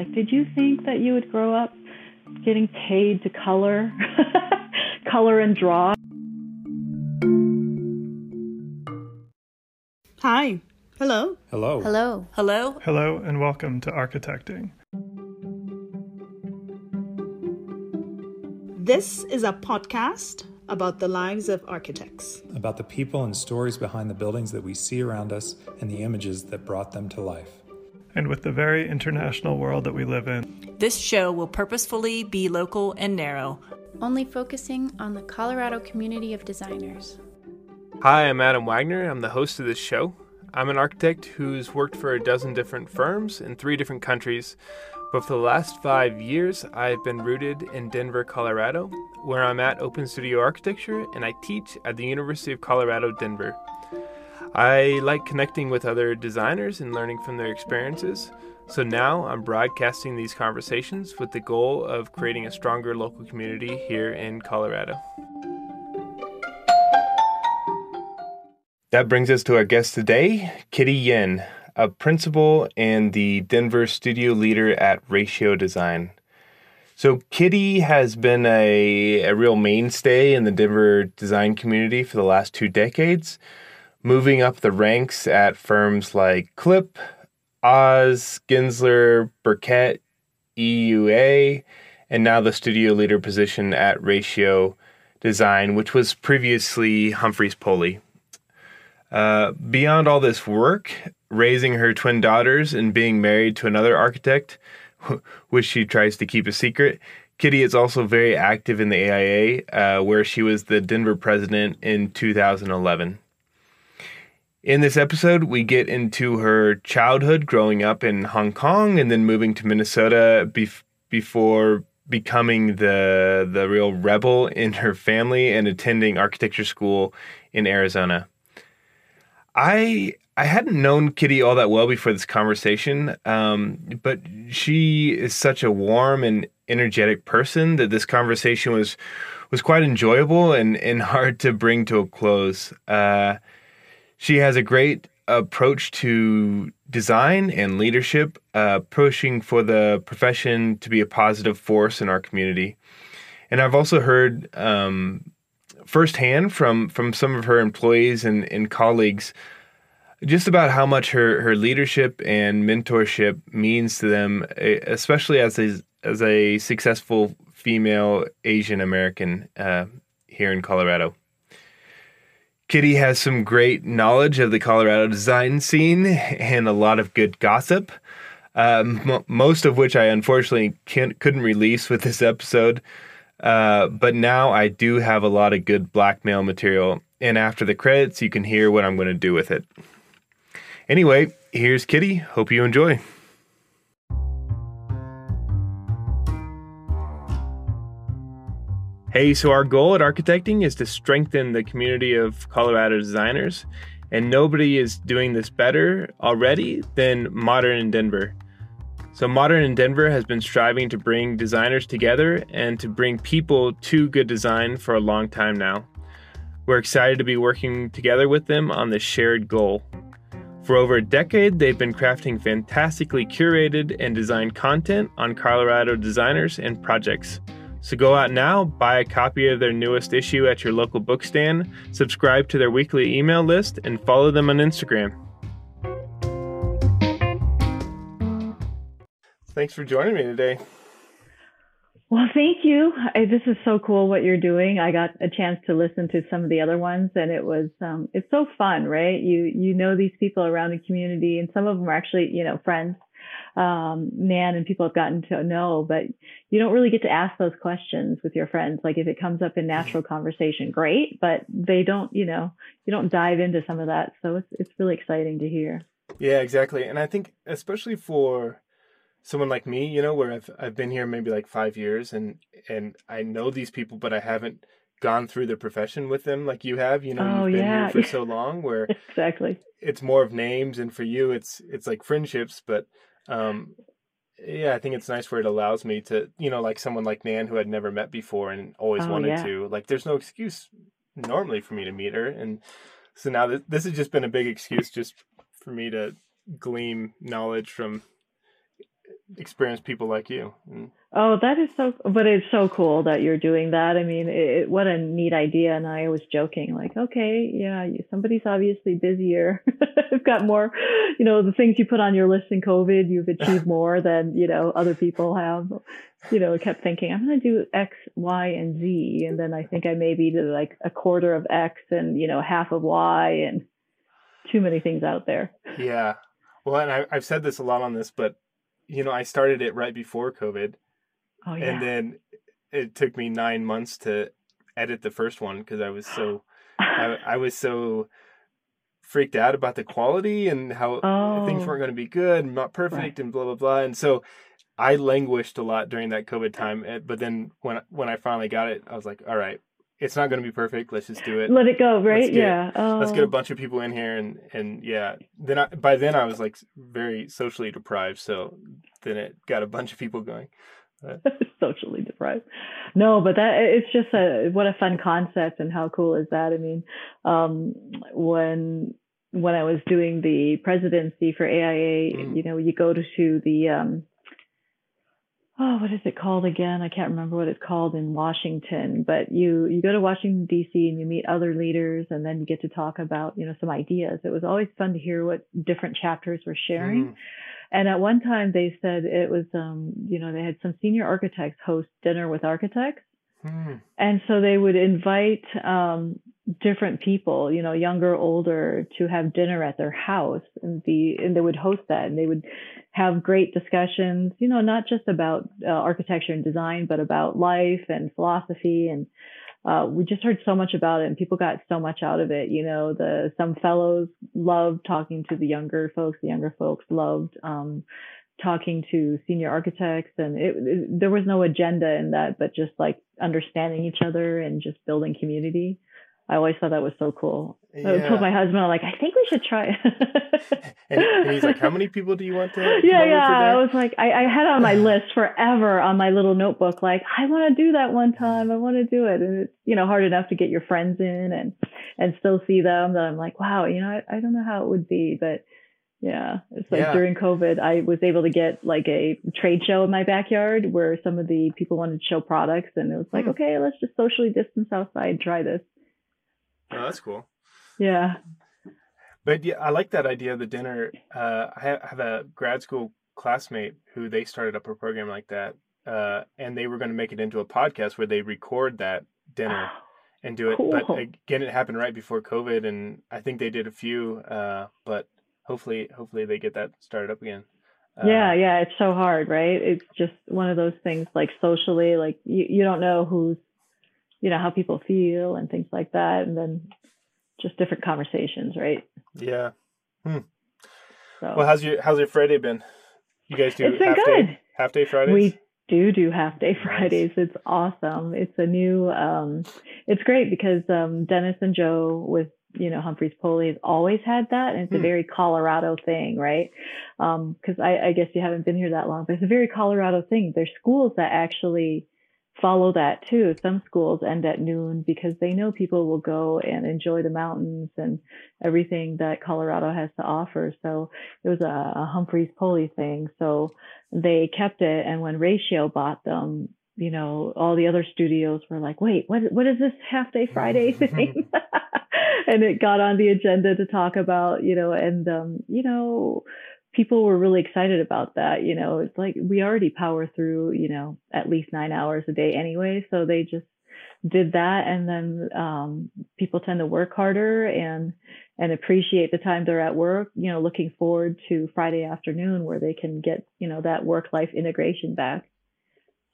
Like, did you think that you would grow up getting paid to color, color and draw? Hi. Hello. Hello. Hello. Hello. Hello, and welcome to Architecting. This is a podcast about the lives of architects. About the people and stories behind the buildings that we see around us and the images that brought them to life. And with the very international world that we live in, This show will purposefully be local and narrow. Only focusing on the Colorado community of designers. Hi, I'm Adam Wagner. I'm the host of this show. I'm an architect who's worked for a dozen different firms in three different countries, but for the last five years, I've been rooted in Denver, Colorado, where I'm at Open Studio Architecture and I teach at the University of Colorado, Denver. I like connecting with other designers and learning from their experiences, so now I'm broadcasting these conversations with the goal of creating a stronger local community here in Colorado. That brings us to our guest today, Kitty Yuen, a principal and the Denver studio leader at Ratio Design. So, Kitty has been a, a real mainstay in the Denver design community for the last two decades, moving up the ranks at firms like Klipp, Oz, Gensler, Burkett, EUA, and now the studio leader position at Ratio Design, which was previously Humphries Poli. Uh, beyond all this work, raising her twin daughters and being married to another architect, which she tries to keep a secret, Kitty is also very active in the AIA, uh, where she was the Denver president in 2011. In this episode, we get into her childhood growing up in Hong Kong and then moving to Minnesota bef- before becoming the the real rebel in her family and attending architecture school in Arizona. I I hadn't known Kitty all that well before this conversation, um, but she is such a warm and energetic person that this conversation was was quite enjoyable and, and hard to bring to a close. Uh, she has a great approach to design and leadership, uh, pushing for the profession to be a positive force in our community. And I've also heard um, firsthand from from some of her employees and, and colleagues just about how much her, her leadership and mentorship means to them, especially as a, as a successful female Asian American uh, here in Colorado. Kitty has some great knowledge of the Colorado design scene and a lot of good gossip, um, m- most of which I unfortunately couldn't release with this episode. Uh, but now I do have a lot of good blackmail material, and after the credits, you can hear what I'm going to do with it. Anyway, here's Kitty. Hope you enjoy. Hey, so our goal at Architecting is to strengthen the community of Colorado designers, and nobody is doing this better already than Modern in Denver. So, Modern in Denver has been striving to bring designers together and to bring people to good design for a long time now. We're excited to be working together with them on this shared goal. For over a decade, they've been crafting fantastically curated and designed content on Colorado designers and projects. So go out now, buy a copy of their newest issue at your local bookstand, subscribe to their weekly email list, and follow them on Instagram. Thanks for joining me today. Well, thank you. I, this is so cool what you're doing. I got a chance to listen to some of the other ones, and it was um, it's so fun, right? You you know these people around the community, and some of them are actually you know friends, um, Nan and people have gotten to know, but you don't really get to ask those questions with your friends. Like if it comes up in natural conversation, great, but they don't, you know, you don't dive into some of that. So it's it's really exciting to hear. Yeah, exactly. And I think especially for someone like me, you know, where I've I've been here maybe like five years and and I know these people, but I haven't gone through the profession with them like you have. You know, Oh, you've been yeah. here for so long where exactly. it's more of names and for you it's it's like friendships, but um yeah, I think it's nice where it allows me to, you know, like someone like Nan who I'd never met before and always Oh, wanted yeah. to. Like, there's no excuse normally for me to meet her, and so now this, this has just been a big excuse just for me to glean knowledge from experience people like you. Mm. Oh, that is so, but it's so cool that you're doing that. I mean, it, what a neat idea. And I was joking, like, okay, yeah, somebody's obviously busier. I've got more, you know, the things you put on your list in COVID, you've achieved more than, you know, other people have. You know, kept thinking, I'm going to do X, Y, and Z. And then I think I maybe did like a quarter of X and, you know, half of Y and too many things out there. Yeah. Well, and I, I've said this a lot on this, but, you know, I started it right before COVID Oh, yeah. and then it took me nine months to edit the first one because I was so I, I, was so freaked out about the quality and how oh, things weren't going to be good and not perfect right. and blah blah blah and so I languished a lot during that COVID time eh, but then when when I finally got it I was like all right it's not going to be perfect let's just do it let it go right get, yeah oh. let's get a bunch of people in here and and yeah then I, by then I was like very socially deprived so then it got a bunch of people going socially deprived. No, but that it's just a what a fun concept and how cool is that? I mean, um, when when I was doing the presidency for AIA, mm. you know, you go to, to the um, oh, what is it called again? I can't remember what it's called in Washington, but you you go to Washington D.C. and you meet other leaders, and then you get to talk about you know some ideas. It was always fun to hear what different chapters were sharing. Mm. And at one time they said it was, um, you know, they had some senior architects host dinner with architects. Hmm. And so they would invite um, different people, you know, younger, older, to have dinner at their house, and the and they would host that, and they would have great discussions, you know, not just about uh, architecture and design, but about life and philosophy and uh, we just heard so much about it and people got so much out of it. You know, the some fellows loved talking to the younger folks. The younger folks loved um, talking to senior architects, and it, it, there was no agenda in that, but just like understanding each other and just building community. I always thought that was so cool. Yeah. I told my husband, I'm like, I think we should try. and, and, he's like, How many people do you want to? Yeah, yeah. I was like, I, I, had on my list forever on my little notebook, like, I want to do that one mm-hmm. time. I want to do it, and it's you know hard enough to get your friends in and and still see them. That I'm like, wow, you know, I, I don't know how it would be, but yeah, it's like yeah. during COVID, I was able to get like a trade show in my backyard where some of the people wanted to show products, and it was like, hmm. okay, let's just socially distance outside, try this. Oh, that's cool. Yeah. But yeah, I like that idea of the dinner. Uh, I have a grad school classmate who they started up a program like that, uh, and they were going to make it into a podcast where they record that dinner and do it. Cool. But again, it happened right before COVID, and I think they did a few. Uh, but hopefully, hopefully they get that started up again. Uh, yeah, yeah, it's so hard, right? It's just one of those things, like socially, like you, you don't know who's you know how people feel and things like that and then just different conversations right yeah hmm. so, well how's your how's your friday been you guys do half good. day half day fridays we do do half day fridays nice. it's awesome it's a new um it's great because um dennis and joe with you know Humphries Poli has always had that and it's hmm. a very colorado thing right um because I, I guess you haven't been here that long but it's a very colorado thing there's schools that actually follow that too. Some schools end at noon because they know people will go and enjoy the mountains and everything that Colorado has to offer. So it was a, a Humphries Poli thing. So they kept it. And when Ratio bought them, you know, all the other studios were like, wait, what, what is this half day Friday thing? and it got on the agenda to talk about, you know, and, um, you know, people were really excited about that. You know, it's like we already power through, you know, at least nine hours a day anyway. So they just did that. And then um, people tend to work harder and and appreciate the time they're at work, you know, looking forward to Friday afternoon where they can get, you know, that work life integration back.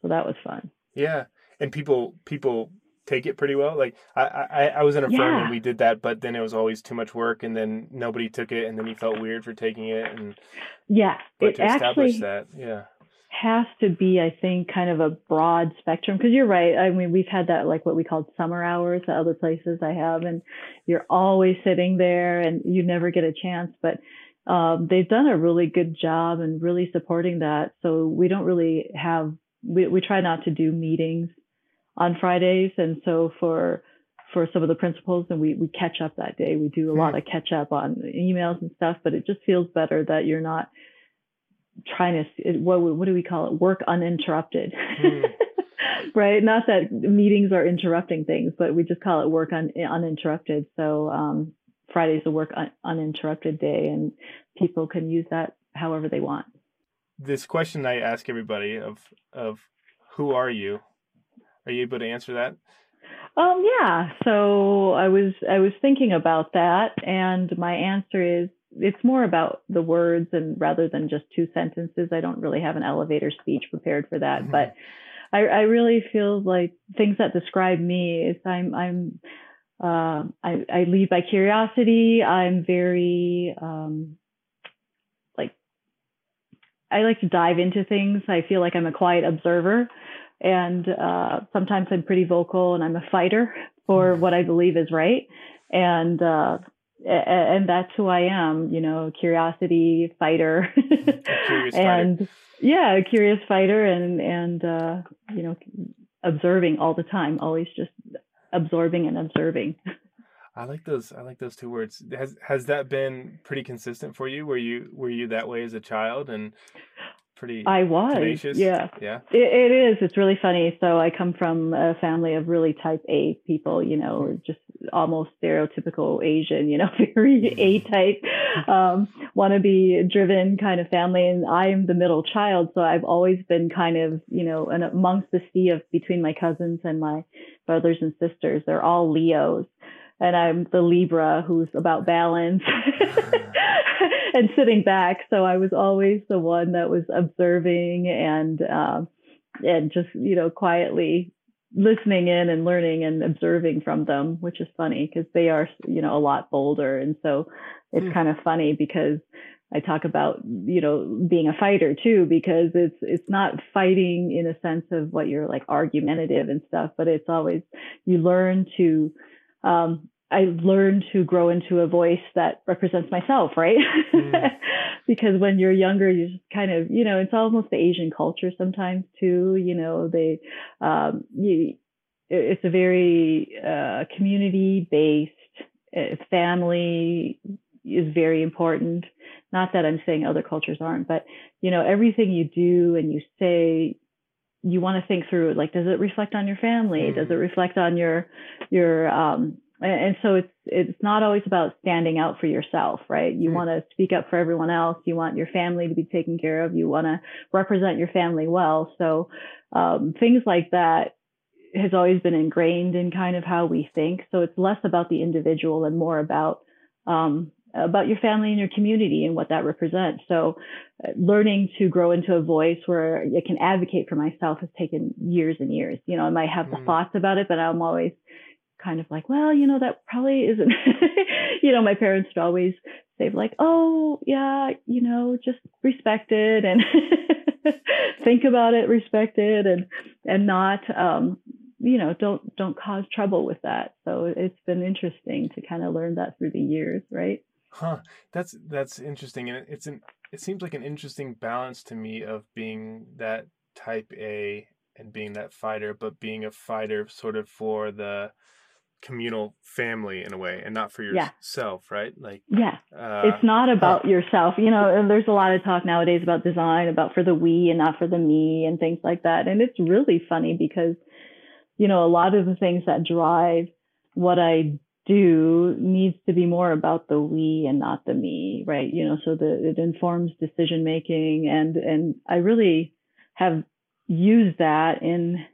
So that was fun. Yeah. And people people take it pretty well. Like I, I, I was in a yeah. firm and we did that, but then it was always too much work, and then nobody took it, and then he felt weird for taking it, and yeah, but it to establish actually that, yeah, has to be, I think, kind of a broad spectrum because you're right. I mean, we've had that like what we called summer hours at other places I have, and you're always sitting there, and you never get a chance, but. Um, they've done a really good job and really supporting that. So we don't really have, we, we try not to do meetings on Fridays. And so for for some of the principals and we, we catch up that day. We do a lot of catch up on emails and stuff, but it just feels better that you're not trying to what what do we call it? Work uninterrupted. Mm. right? Not that meetings are interrupting things, but we just call it work un, uninterrupted. So um, Friday's a work un, uninterrupted day, and people can use that however they want. This question I ask everybody of of who are you? Are you able to answer that? Um, yeah. So I was I was thinking about that, and my answer is it's more about the words and rather than just two sentences. I don't really have an elevator speech prepared for that, mm-hmm. but I, I really feel like things that describe me is I'm I'm uh, I, I lead by curiosity. I'm very um, like I like to dive into things. I feel like I'm a quiet observer, and uh, sometimes I'm pretty vocal, and I'm a fighter for mm-hmm. what I believe is right. And uh, and that's who I am, you know, curiosity fighter, and fighter. yeah, a curious fighter, and and uh, you know, observing all the time, always just absorbing and observing. I like those. I like those two words. Has has that been pretty consistent for you? Were you were you that way as a child and pretty? I was. Tenacious? Yeah. Yeah. It, it is. It's really funny. So I come from a family of really type A people. You know, mm-hmm. just almost stereotypical Asian. You know, very mm-hmm. A type, um, want to be driven kind of family. And I'm the middle child, so I've always been kind of you know, and amongst the sea of between my cousins and my brothers and sisters, they're all Leos and I'm the Libra who's about balance and sitting back. So I was always the one that was observing and um, and just you know quietly listening in and learning and observing from them, which is funny because they are you know a lot bolder, and so it's mm. kind of funny because. I talk about, you know, being a fighter too, because it's it's not fighting in a sense of what you're like argumentative and stuff, but it's always you learn to um, I learned to grow into a voice that represents myself, right? Mm. because when you're younger, you just kind of, you know, it's almost the Asian culture sometimes too. You know, they, um, you, it's a very uh, community based. Uh, family is very important. Not that I'm saying other cultures aren't, but you know, everything you do and you say, you want to think through. Like, does it reflect on your family? Mm. Does it reflect on your your um, and so it's it's not always about standing out for yourself right you mm-hmm. want to speak up for everyone else you want your family to be taken care of you want to represent your family well so um, things like that has always been ingrained in kind of how we think so it's less about the individual and more about um, about your family and your community and what that represents so uh, learning to grow into a voice where I can advocate for myself has taken years and years you know i might have mm-hmm. the mm. thoughts about it but i'm always kind of like, well, you know, that probably isn't, you know, my parents would always say like, oh yeah, you know, just respect it and think about it, respect it and, and not, um, you know, don't, don't cause trouble with that. So it's been interesting to kind of learn that through the years. Right. Huh. That's, that's interesting. And it's an, it seems like an interesting balance to me of being that type A and being that fighter, but being a fighter sort of for the, communal family in a way and not for yourself yeah. right like yeah uh, it's not about huh. yourself you know and there's a lot of talk nowadays about design about for the we and not for the me and things like that and it's really funny because you know a lot of the things that drive what i do needs to be more about the we and not the me right you know so that it informs decision making and and i really have used that in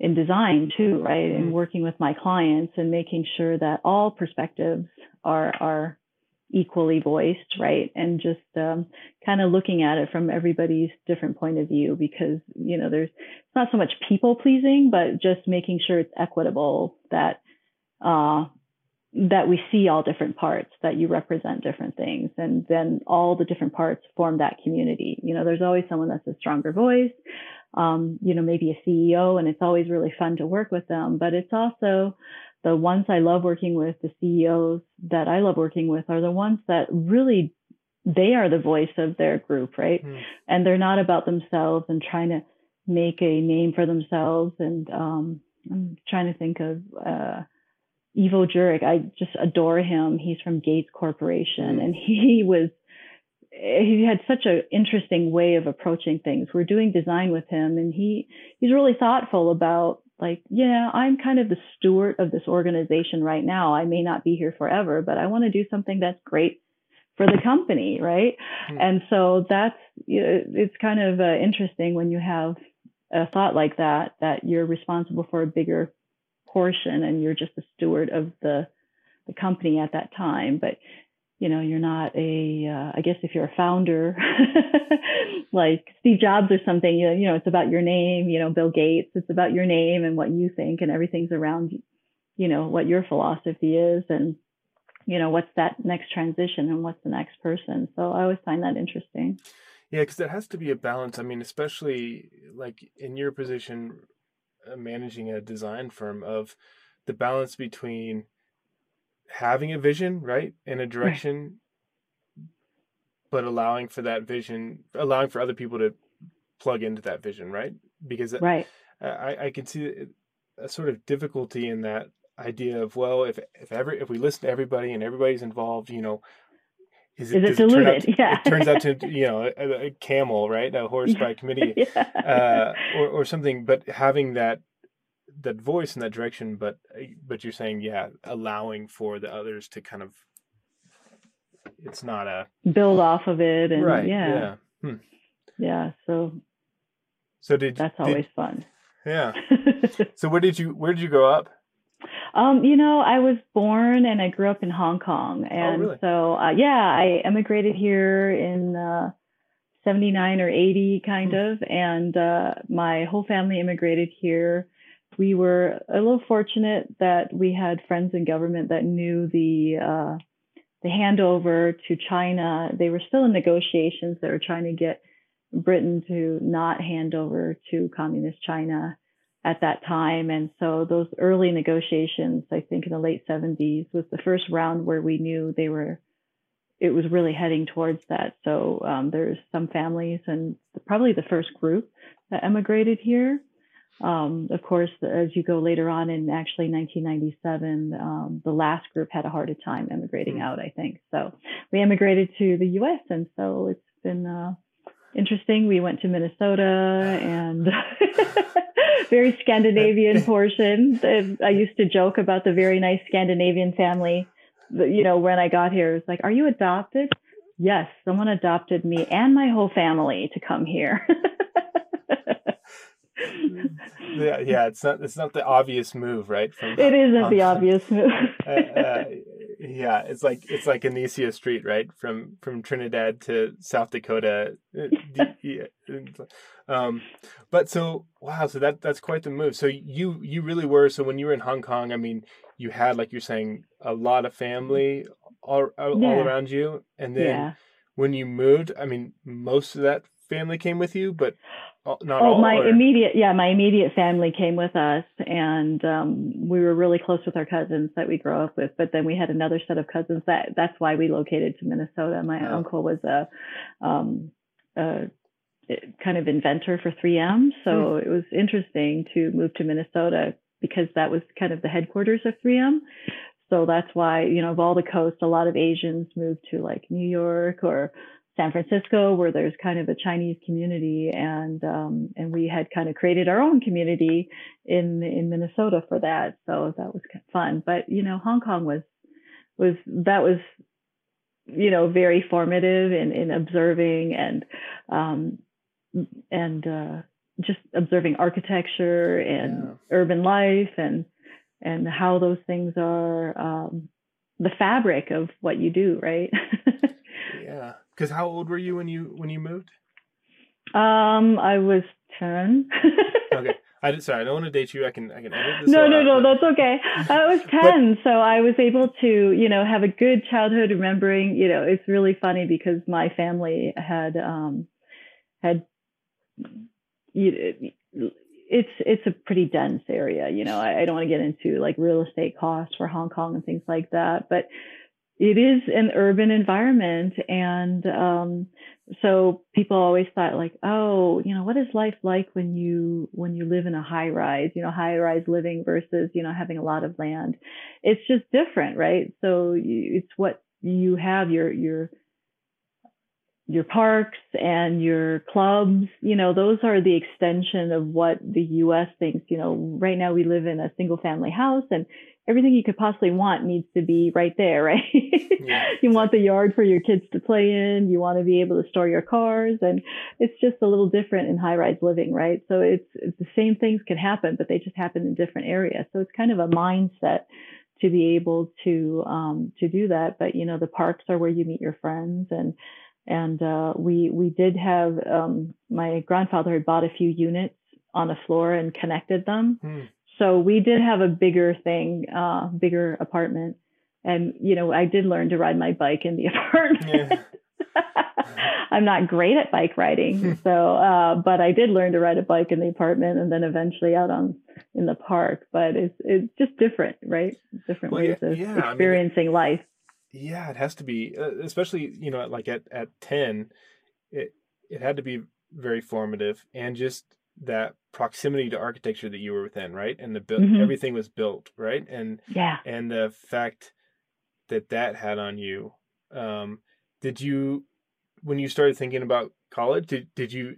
in design too, right? And mm-hmm. working with my clients and making sure that all perspectives are are equally voiced, right? And just um, kind of looking at it from everybody's different point of view because you know there's it's not so much people pleasing, but just making sure it's equitable that uh, that we see all different parts, that you represent different things, and then all the different parts form that community. You know, there's always someone that's a stronger voice um, you know, maybe a CEO, and it's always really fun to work with them. But it's also the ones I love working with, the CEOs that I love working with are the ones that really they are the voice of their group, right? Mm. And they're not about themselves and trying to make a name for themselves. And um, I'm trying to think of uh, Ivo Jurek. I just adore him. He's from Gates Corporation, mm. and he was he had such an interesting way of approaching things. We're doing design with him, and he he's really thoughtful about like, yeah, I'm kind of the steward of this organization right now. I may not be here forever, but I want to do something that's great for the company, right? Mm-hmm. And so that's it's kind of uh, interesting when you have a thought like that that you're responsible for a bigger portion and you're just a steward of the the company at that time but you know you're not a uh, I guess if you're a founder like Steve Jobs or something you know, you know it's about your name you know Bill Gates it's about your name and what you think and everything's around you know what your philosophy is and you know what's that next transition and what's the next person. So I always find that interesting. Yeah because it has to be a balance. I mean especially like in your position Uh, managing a design firm of the balance between having a vision, right, in a direction, right. but allowing for that vision, allowing for other people to plug into that vision, right? Because uh, right, I, I can see a sort of difficulty in that idea of well, if if every if we listen to everybody and everybody's involved, you know, is it, is it diluted? It yeah, it turns out to you know a, a camel, right, a horse by committee, yeah. uh, or or something. But having that that voice in that direction, but but you're saying yeah, allowing for the others to kind of it's not a build off of it and right, yeah yeah, hmm. yeah so so did that's always fun yeah so where did you where did you grow up um, you know, I was born and I grew up in Hong Kong, oh, and oh, really? so uh, yeah, I emigrated here in uh, 79 or 80 kind mm. of and uh, my whole family immigrated here we were a little fortunate that we had friends in government that knew the uh, the handover to China. They were still in negotiations. They were trying to get Britain to not hand over to communist China at that time. And so those early negotiations, I think in the late 70s, was the first round where we knew they were, it was really heading towards that. So um, there's some families and probably the first group that emigrated here. Um, of course, as you go later on in actually 1997, um, the last group had a harder time emigrating mm-hmm. out, I think. So we emigrated to the US, and so it's been uh, interesting. We went to Minnesota and very Scandinavian portion. I used to joke about the very nice Scandinavian family. You know, when I got here, it was like, are you adopted? Yes, someone adopted me and my whole family to come here. yeah, yeah, it's not it's not the obvious move, right? From, it isn't um, the obvious move. uh, uh, yeah, it's like it's like Anesia Street, right? From from Trinidad to South Dakota. Uh. Um, but so wow, so that that's quite the move. So you you really were. So when you were in Hong Kong, I mean, you had like you're saying a lot of family all all, yeah. all around you, and then yeah. when you moved, I mean, most of that family came with you, but not oh, all, my or? immediate, yeah, my immediate family came with us, and um, we were really close with our cousins that we grew up with. But then we had another set of cousins that that's why we located to Minnesota. My oh. uncle was a, um, a kind of inventor for 3M, so hmm. it was interesting to move to Minnesota because that was kind of the headquarters of 3M. So that's why, you know, of all the coasts, a lot of Asians moved to like New York or San Francisco, where there's kind of a Chinese community, and um, and we had kind of created our own community in in Minnesota for that. So that was fun. But you know, Hong Kong was was that was you know very formative in in observing and um, and uh, just observing architecture and yeah. urban life and and how those things are um, the fabric of what you do, right? yeah. Because how old were you when you when you moved? Um, I was ten. okay. I sorry, I don't want to date you. I can I can edit this. No, no, no, that's okay. I was ten, but, so I was able to, you know, have a good childhood remembering. You know, it's really funny because my family had um had you, it's it's a pretty dense area. You know, I, I don't want to get into like real estate costs for Hong Kong and things like that, but it is an urban environment and um, so people always thought like oh you know what is life like when you when you live in a high rise you know high rise living versus you know having a lot of land it's just different right so you, it's what you have your your your parks and your clubs, you know, those are the extension of what the US thinks. You know, right now we live in a single family house and everything you could possibly want needs to be right there, right? Yeah. you want the yard for your kids to play in, you want to be able to store your cars, and it's just a little different in high rise living, right? So it's, it's the same things can happen, but they just happen in different areas. So it's kind of a mindset to be able to um, to do that. But you know, the parks are where you meet your friends and and uh, we we did have um, my grandfather had bought a few units on a floor and connected them. Hmm. So we did have a bigger thing, uh, bigger apartment, and you know I did learn to ride my bike in the apartment. Yeah. I'm not great at bike riding, hmm. so uh, but I did learn to ride a bike in the apartment, and then eventually out on in the park. But it's it's just different, right? Different well, ways yeah, of yeah, experiencing I mean, life. Yeah, it has to be, uh, especially you know, like at at ten, it it had to be very formative, and just that proximity to architecture that you were within, right? And the build, mm-hmm. everything was built, right? And yeah, and the fact that that had on you. Um, did you, when you started thinking about college, did did you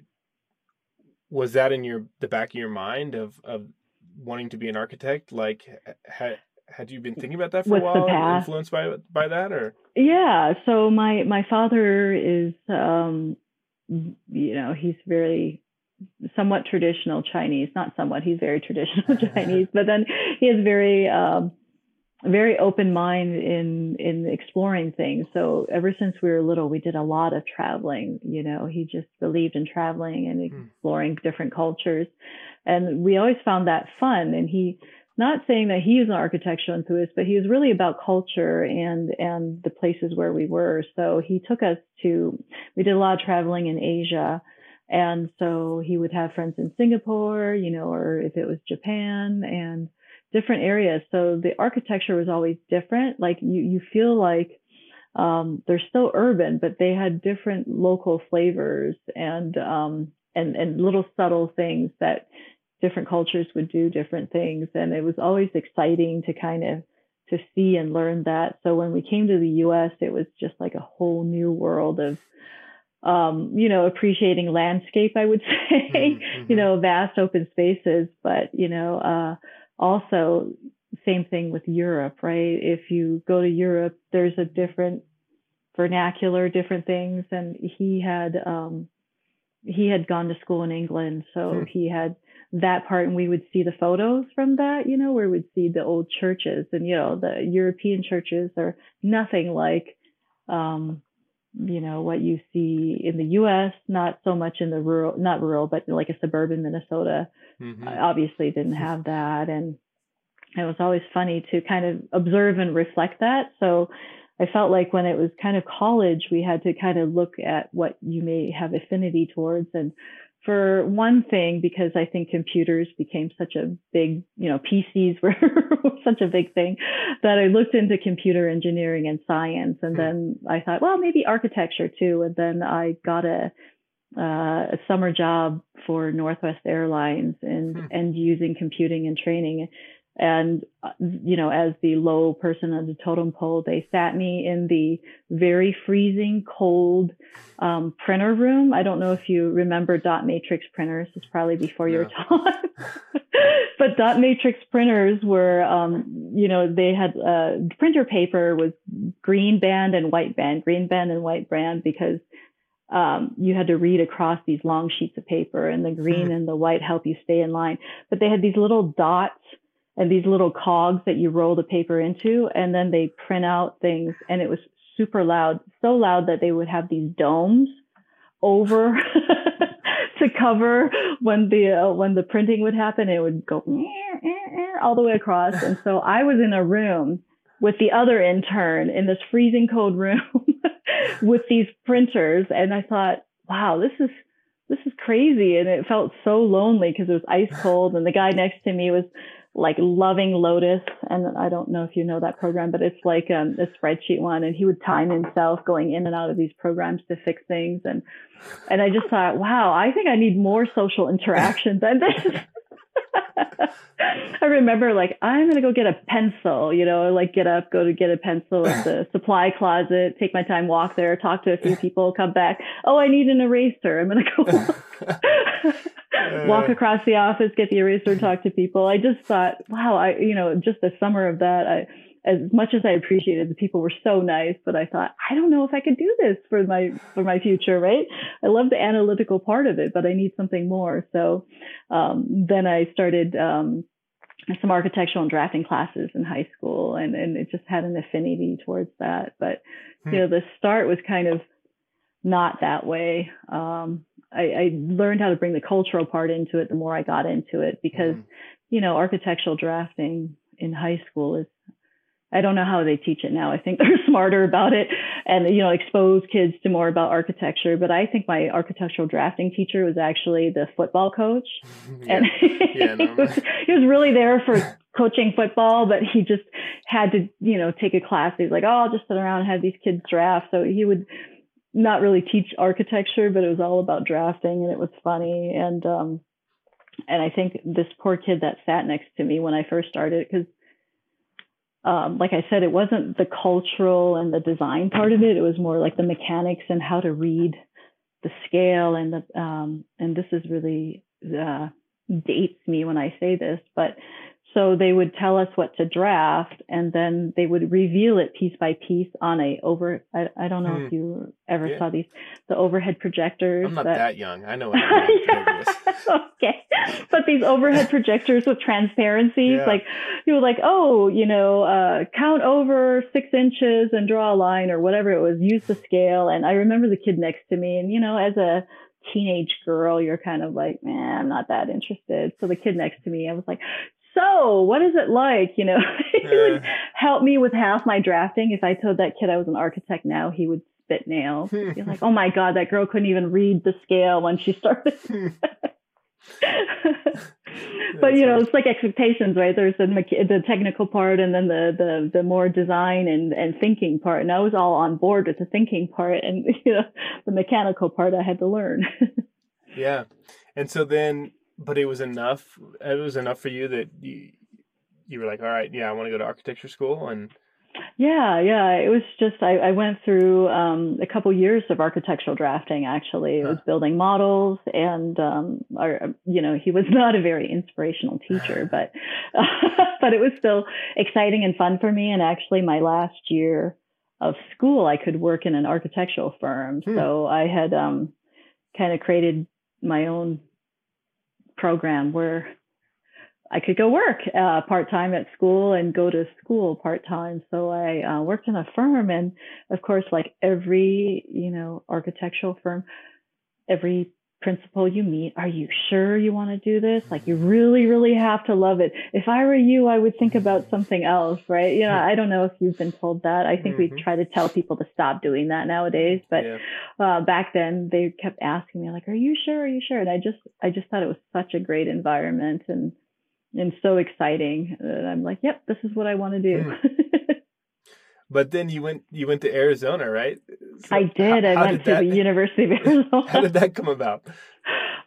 was that in your the back of your mind of of wanting to be an architect? Like, had had you been thinking about that for a while? Influenced by by that, or yeah. So my my father is, um, you know, he's very somewhat traditional Chinese. Not somewhat. He's very traditional Chinese, but then he has very um, very open mind in in exploring things. So ever since we were little, we did a lot of traveling. You know, he just believed in traveling and hmm. exploring hmm. different cultures, and we always found that fun. And he not saying that he was an architectural enthusiast, but he was really about culture and and the places where we were. So he took us to we did a lot of traveling in Asia. And so he would have friends in Singapore, you know, or if it was Japan and different areas. So the architecture was always different. Like you you feel like um, they're still urban, but they had different local flavors and um, and and little subtle things that different cultures would do different things. And it was always exciting to kind of to see and learn that. So when we came to the US, it was just like a whole new world of um, you know, appreciating landscape, I would say, mm-hmm. you know, vast open spaces, but, you know, uh, also same thing with Europe, right? If you go to Europe, there's a different vernacular, different things. And he had, um, he had gone to school in England. So hmm. he had that part and we would see the photos from that, you know, where we'd see the old churches and, you know, the European churches are nothing like, um, you know, what you see in the US, not so much in the rural, not rural, but like a suburban Minnesota, mm-hmm. obviously didn't have that. And it was always funny to kind of observe and reflect that. So I felt like when it was kind of college, we had to kind of look at what you may have affinity towards and for one thing, because I think computers became such a big, you know, PCs were such a big thing that I looked into computer engineering and science. And hmm. then I thought, well, maybe architecture too. And then I got a, uh, a summer job for Northwest Airlines and, hmm. and using computing and training. And, uh, you know, as the low person on the totem pole, they sat me in the very freezing cold um, printer room. I don't know if you remember dot matrix printers. It's probably before your time. but dot matrix printers were, um, you know, they had uh, printer paper was green band and white band, green band and white band because um, you had to read across these long sheets of paper and the green hmm. and the white help you stay in line. But they had these little dots and these little cogs that you roll the paper into, and then they print out things. And it was super loud, so loud that they would have these domes over to cover when the uh, when the printing would happen. It would go all the way across, and so I was in a room with the other intern in this freezing cold room with these printers, and I thought, wow, this is this is crazy, and it felt so lonely because it was ice cold, and the guy next to me was like Loving Lotus. And I don't know if you know that program, but it's like um, a spreadsheet one. And he would time himself going in and out of these programs to fix things. And, and I just thought, wow, I think I need more social interaction than this. I remember like I'm gonna go get a pencil, you know, like get up, go to get a pencil at the supply closet, take my time, walk there, talk to a few people, come back. Oh, I need an eraser. I'm gonna go walk, walk across the office, get the eraser, talk to people. I just thought, wow, I you know, just the summer of that, I as much as I appreciated the people were so nice, but I thought, I don't know if I could do this for my for my future, right? I love the analytical part of it, but I need something more. So um, then I started um, some architectural and drafting classes in high school, and and it just had an affinity towards that. But hmm. you know, the start was kind of not that way. Um, I, I, learned how to bring the cultural part into it the more I got into it because, mm. you know, architectural drafting in high school is I don't know how they teach it now. I think they're smarter about it and, you know, expose kids to more about architecture. But I think my architectural drafting teacher was actually the football coach. yeah. And yeah, no. he, was, he was really there for coaching football, but he just had to, you know, take a class. He's like, oh, I'll just sit around and have these kids draft. So he would not really teach architecture, but it was all about drafting and it was funny. And, um, and I think this poor kid that sat next to me when I first started, because um, like I said, it wasn't the cultural and the design part of it. It was more like the mechanics and how to read the scale and the um, and this is really uh, dates me when I say this, but so they would tell us what to draft and then they would reveal it piece by piece on a over, I, I don't know hmm. if you ever yeah. saw these, the overhead projectors. I'm not that, that young. I know what Okay. But these overhead projectors with transparencies, yeah. like you were like, oh, you know, uh, count over six inches and draw a line or whatever it was, use the scale. And I remember the kid next to me and, you know, as a, teenage girl, you're kind of like, man, I'm not that interested. So the kid next to me, I was like, so what is it like? You know, he would uh. help me with half my drafting. If I told that kid I was an architect now, he would spit nails. He'd be like, oh my God, that girl couldn't even read the scale when she started. but you know, it's like expectations, right? There's the the technical part, and then the the the more design and and thinking part. And I was all on board with the thinking part, and you know, the mechanical part I had to learn. yeah, and so then but it was enough. It was enough for you that you you were like, all right, yeah, I want to go to architecture school and. Yeah, yeah. It was just I, I went through um, a couple years of architectural drafting. Actually, it was building models, and um, our, you know, he was not a very inspirational teacher, but but it was still exciting and fun for me. And actually, my last year of school, I could work in an architectural firm, hmm. so I had um, kind of created my own program where I could go work uh, part time at school and go to school part time. So I uh, worked in a firm, and of course, like every you know architectural firm, every principal you meet, are you sure you want to do this? Like you really, really have to love it. If I were you, I would think about something else, right? You know, I don't know if you've been told that. I think mm-hmm. we try to tell people to stop doing that nowadays, but yeah. uh, back then they kept asking me like, "Are you sure? Are you sure?" And I just, I just thought it was such a great environment and and so exciting. And I'm like, "Yep, this is what I want to do." Mm. But then you went you went to Arizona, right? So I did. I went did to that, the University of Arizona. How did that come about?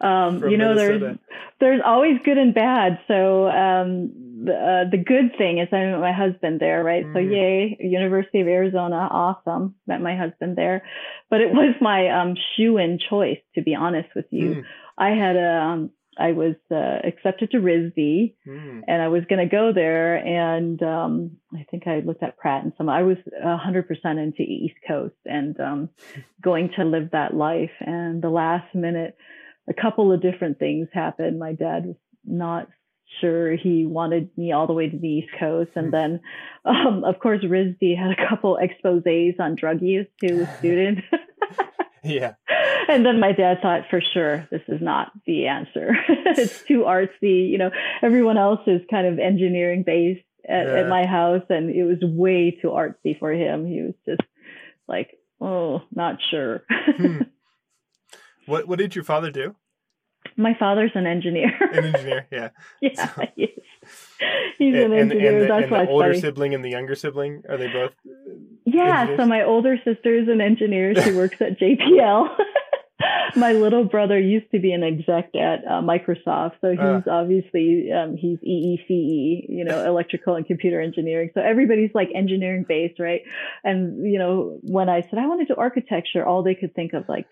Um, you know, Minnesota? there's there's always good and bad. So um, the uh, the good thing is I met my husband there, right? Mm. So yay, University of Arizona, awesome. Met my husband there, but it was my um, shoe in choice, to be honest with you. Mm. I had a um, I was uh, accepted to RISD mm. and I was going to go there. And um, I think I looked at Pratt and some, I was 100% into East Coast and um, going to live that life. And the last minute, a couple of different things happened. My dad was not sure he wanted me all the way to the East Coast. And then, um, of course, RISD had a couple exposés on drug use to a student. Yeah. And then my dad thought for sure this is not the answer. it's too artsy. You know, everyone else is kind of engineering based at, yeah. at my house, and it was way too artsy for him. He was just like, oh, not sure. hmm. What What did your father do? My father's an engineer. an engineer, yeah. yeah, so. he He's and, an engineer. And, and That's and why the older funny. sibling and the younger sibling are they both? Yeah. Engineers? So my older sister is an engineer. She works at JPL. my little brother used to be an exec at uh, Microsoft, so he's Uh. obviously um, he's EECE, you know, electrical and computer engineering. So everybody's like engineering based, right? And you know, when I said I want to do architecture, all they could think of like,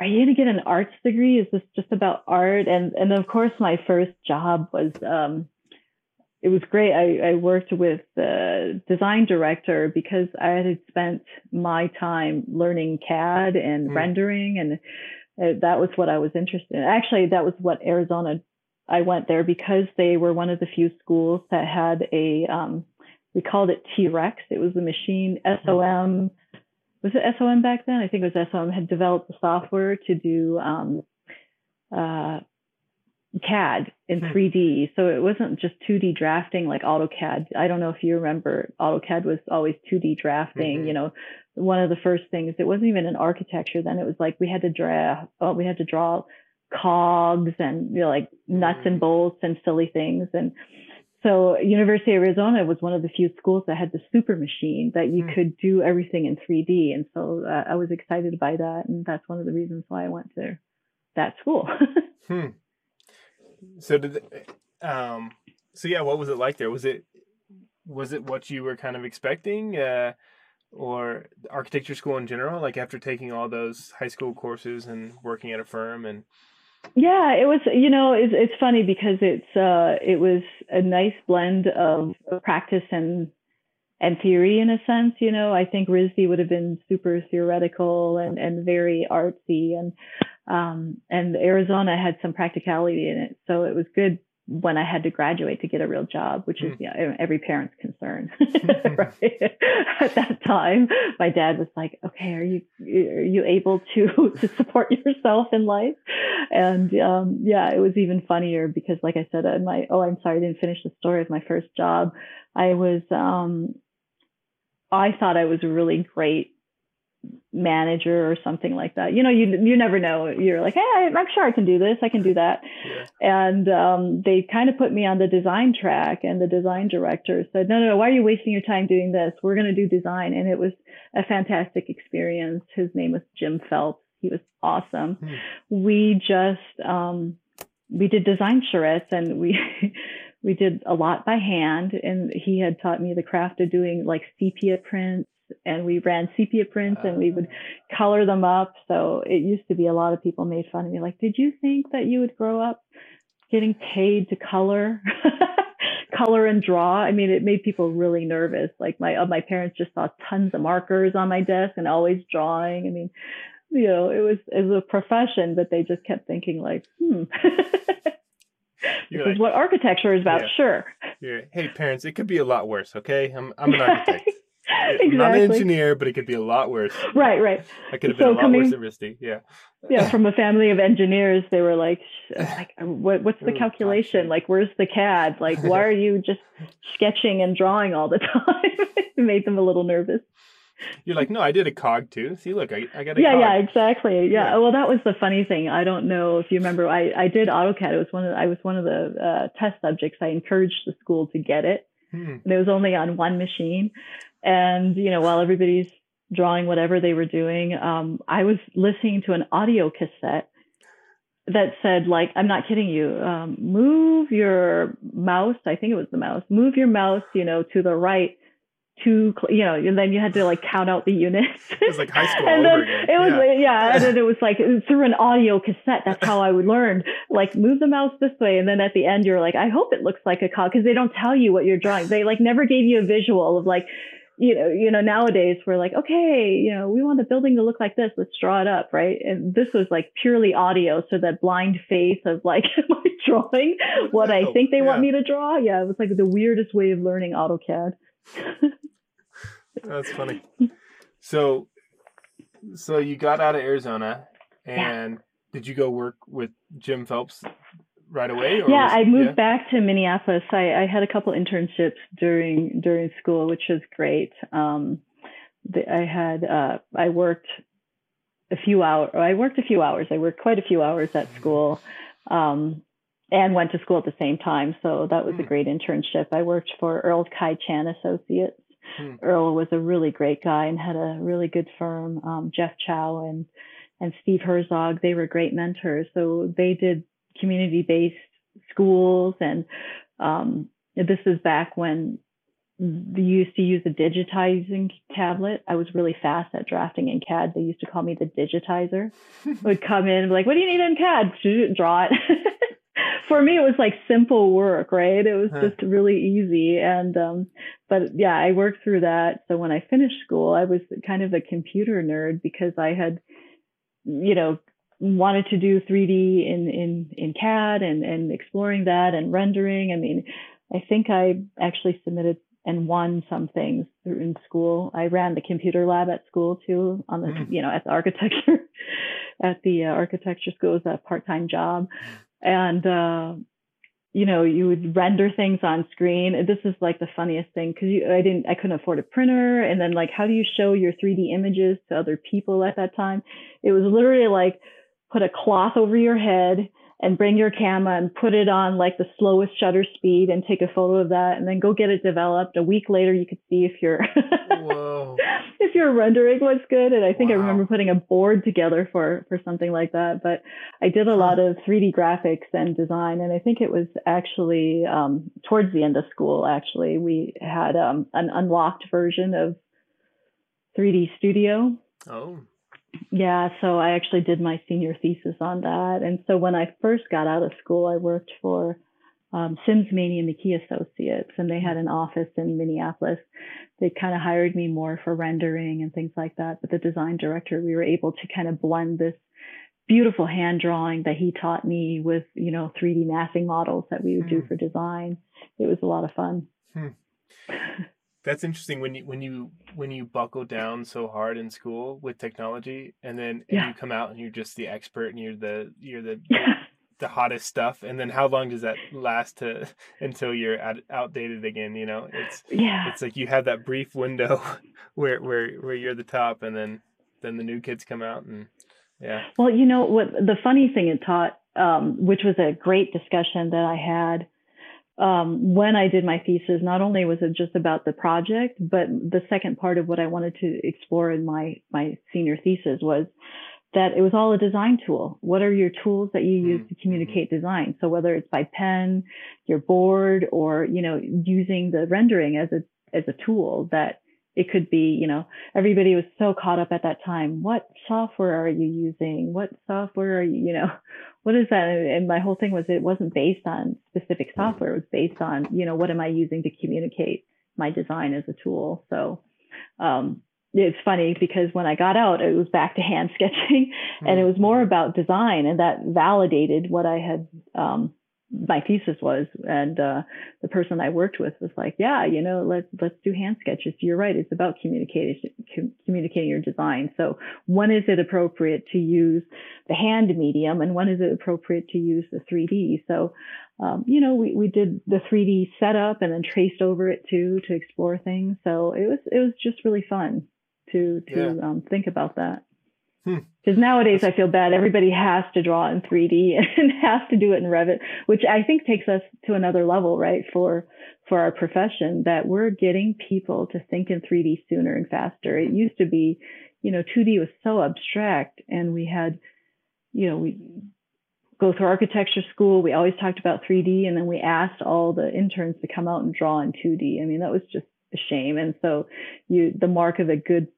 are you going to get an arts degree? Is this just about art? And and of course, my first job was. Um, it was great. I, I worked with the design director because I had spent my time learning CAD and Mm. rendering, and uh, that was what I was interested in. Actually, that was what Arizona. I went there because they were one of the few schools that had a. Um, we called it T Rex. It was the machine SOM. Was it SOM back then? I think it was SOM had developed the software to do um, uh, CAD in Hmm. 3D. So it wasn't just 2D drafting like AutoCAD. I don't know if you remember, AutoCAD was always 2D drafting. Mhm. You know, one of the first things. It wasn't even an architecture then. It was like we had to draw. Oh, we had to draw cogs and you know, like nuts and bolts and silly things and. So University of Arizona was one of the few schools that had the super machine that you Hmm. could do everything in 3D. And so uh, I was excited by that. And that's one of the reasons why I went to that school. Hmm. So did, the- um, so yeah, what was it like there? Was it, was it what you were kind of expecting, uh, or architecture school in general? Like after taking all those high school courses and working at a firm, and Yeah, it was. You know, it's it's funny because it's uh, it was a nice blend of practice and and theory in a sense. You know, I think RISD would have been super theoretical and and very artsy, and um, and Arizona had some practicality in it, so it was good when I had to graduate to get a real job, which is Hmm. yeah, every parent's concern. right? At that time, my dad was like, "Okay, are you are you able to to support yourself in life?" And um, yeah, it was even funnier because, like I said, my oh, I'm sorry, I didn't finish the story of my first job. I was um, I thought I was a really great manager or something like that. You know, you you never know. You're like, hey, I'm sure I can do this. I can do that. Yeah. And um, they kind of put me on the design track, and the design director said, no, no, no, why are you wasting your time doing this? We're going to do design, and it was a fantastic experience. His name was Jim Phelps. He was awesome. Hmm. We just um, we did design charrettes, and we. We did a lot by hand, and he had taught me the craft of doing like sepia prints, and we ran sepia prints, and we would color them up. So it used to be a lot of people made fun of me, like, did you think that you would grow up getting paid to color, color and draw? I mean, it made people really nervous. Like my uh, my parents just saw tons of markers on my desk and always drawing. I mean, you know, it was it was a profession, but they just kept thinking like, hmm. This is what architecture is about. Yeah. Sure. hey parents, it could be a lot worse. Okay, I'm I'm an architect. Exactly. I'm not an engineer, but it could be a lot worse. Right, right. I could have been So a lot coming- worse than RISD. Yeah. yeah, from a family of engineers, they were like, like, what, what's the Ooh, calculation? Like, where's the CAD? Like, why are you just sketching and drawing all the time? it made them a little nervous. You're like, no, I did a cog too. See, look, I, I got a Yeah, cog. yeah, exactly. Yeah. Yeah. Well, that was the funny thing. I don't know if you remember. I, I did AutoCAD. It was one of I was one of the uh, test subjects. I encouraged the school to get it. Hmm. and it was only on one machine. And you know, while everybody's drawing whatever they were doing, um, I was listening to an audio cassette that said, like, I'm not kidding you, um, move your mouse. I think it was the mouse. Move your mouse, you know, to the right. To you know, and then you had to like count out the units. It was like high school and then it was Yeah. like, yeah, and then it was like through an audio cassette. That's how I would learn. Like move the mouse this way, and then at the end you're like, I hope it looks like a cog because they don't tell you what you're drawing. They like never gave you a visual of like, you know, you know. Nowadays we're like, okay, you know, we want the building to look like this. Let's draw it up, right? And this was like purely audio, so that blind faith of like, am I drawing what I think they want me to draw? Yeah, it was like the weirdest way of learning AutoCAD. That's funny. So, so you got out of Arizona, and did you go work with Jim Phelps right away? Or yeah, was- I moved yeah? back to Minneapolis. I, I had a couple internships during during school, which was great. Um, the, I had uh, I worked a few hours. I worked a few hours. I worked quite a few hours at school, um, and went to school at the same time. So that was a Hmm. great internship. I worked for Earl Kai Chan Associates. Hmm. Earl was a really great guy and had a really good firm. Um, Jeff Chow and and Steve Herzog, they were great mentors. So they did community based schools. And um, this is back when they used to use a digitizing tablet. I was really fast at drafting in CAD. They used to call me the digitizer. would come in and be like, what do you need in CAD? Draw it. For me, it was like simple work, right? It was huh. just really easy. And, um, but yeah, I worked through that. So when I finished school, I was kind of a computer nerd because I had, you know, wanted to do 3D in, in, in CAD and, and exploring that and rendering. I mean, I think I actually submitted and won some things in school. I ran the computer lab at school too, on the mm. you know at the architecture at the uh, architecture school as a part time job, and uh, you know you would render things on screen. This is like the funniest thing because I didn't I couldn't afford a printer, and then like how do you show your 3D images to other people at that time? It was literally like put a cloth over your head and bring your camera and put it on like the slowest shutter speed and take a photo of that and then go get it developed. A week later, you could see if your if your rendering was good. And I think wow. I remember putting a board together for for something like that. But I did a lot of 3D graphics and design, and I think it was actually um, towards the end of school. Actually, we had um, an unlocked version of 3D Studio. Oh yeah, so I actually did my senior thesis on that. And so when I first got out of school, I worked for um, Sims Mania McKee Associates, and they had an office in Minneapolis. They kind of hired me more for rendering and things like that. But the design director, we were able to kind of blend this beautiful hand drawing that he taught me with, you know, 3D mapping models that we would hmm. do for design. It was a lot of fun. Hmm. That's interesting when you when you when you buckle down so hard in school with technology, and then and you come out and you're just the expert, and you're the you're the yeah. the hottest stuff. And then how long does that last to until you're out, outdated again? You know, it's yeah, it's like you have that brief window where where where you're the top, and then then the new kids come out, and yeah. Well, you know what the funny thing it taught, um, which was a great discussion that I had um, when I did my thesis, not only was it just about the project, but the second part of what I wanted to explore in my my senior thesis was that it was all a design tool. What are your tools that you use to mm-hmm. communicate design? So whether it's by pen, your board, or you know using the rendering as a as a tool that it could be, you know, everybody was so caught up at that time. What software are you using? What software are you, you know, what is that? And my whole thing was it wasn't based on specific software. It was based on, you know, what am I using to communicate my design as a tool? So, um, it's funny because when I got out, it was back to hand sketching and it was more about design and that validated what I had, um, my thesis was and uh, the person i worked with was like yeah you know let's let's do hand sketches you're right it's about communication com- communicating your design so when is it appropriate to use the hand medium and when is it appropriate to use the 3d so um, you know we, we did the 3d setup and then traced over it too to explore things so it was it was just really fun to to yeah. um, think about that. Because hmm. nowadays I feel bad. Everybody has to draw in 3D and has to do it in Revit, which I think takes us to another level, right? For for our profession, that we're getting people to think in 3D sooner and faster. It used to be, you know, 2D was so abstract, and we had, you know, we go through architecture school. We always talked about 3D, and then we asked all the interns to come out and draw in 2D. I mean, that was just a shame. And so, you the mark of a good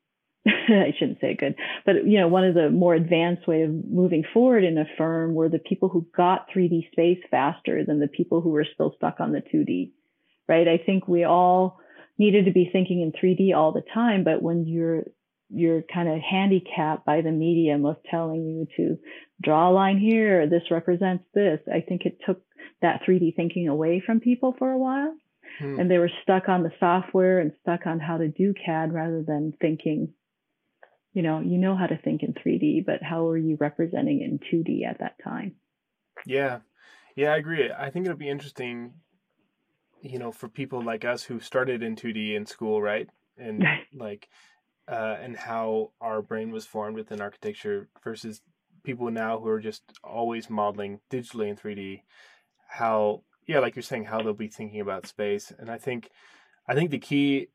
I shouldn't say good, but you know, one of the more advanced way of moving forward in a firm were the people who got 3D space faster than the people who were still stuck on the 2D, right? I think we all needed to be thinking in 3D all the time, but when you're you're kind of handicapped by the medium of telling you to draw a line here, or this represents this. I think it took that 3D thinking away from people for a while. Hmm. And they were stuck on the software and stuck on how to do CAD rather than thinking you know, you know how to think in 3D, but how are you representing in 2D at that time? Yeah. Yeah, I agree. I think it'll be interesting, you know, for people like us who started in 2D in school, right? And like, uh, and how our brain was formed within architecture versus people now who are just always modeling digitally in 3D. How, yeah, like you're saying, how they'll be thinking about space. And I think, I think the key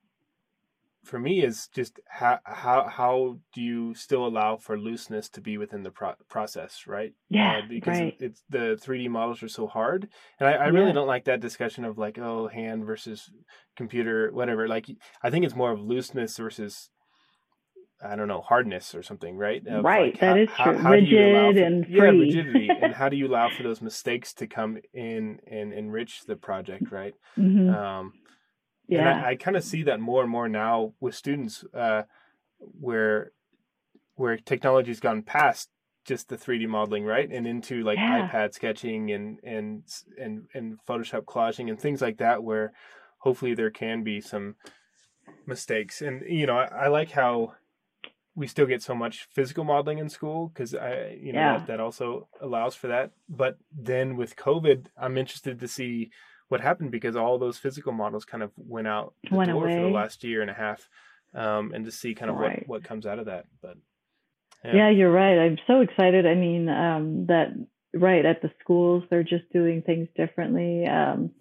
for me is just how how how do you still allow for looseness to be within the pro- process, right? Yeah, uh, because right. it's the 3D models are so hard, and I, I really Yeah. don't like that discussion of like oh hand versus computer, whatever. Like I think it's more of looseness versus I don't know hardness or something, right? Of, Right, like, that is how, true. How allow Rigid for- and yeah, rigidity, and how do you allow for those mistakes to come in and enrich the project, right? Mhm. Um, and yeah. I, I kind of see that more and more now with students, uh, where where technology's gone past just the 3D modeling, right, and into like Yeah. iPad sketching and and and and Photoshop collaging and things like that, where hopefully there can be some mistakes. And you know, I, I like how we still get so much physical modeling in school because I, you know, Yeah. that, that also allows for that. But then with COVID, I'm interested to see what happened because all those physical models kind of went out the Went door for the last year and a half, um, and to see kind of Right. what what comes out of that. But Yeah. you're right. I'm so excited. I mean, um, that right at the schools they're just doing things differently. Um,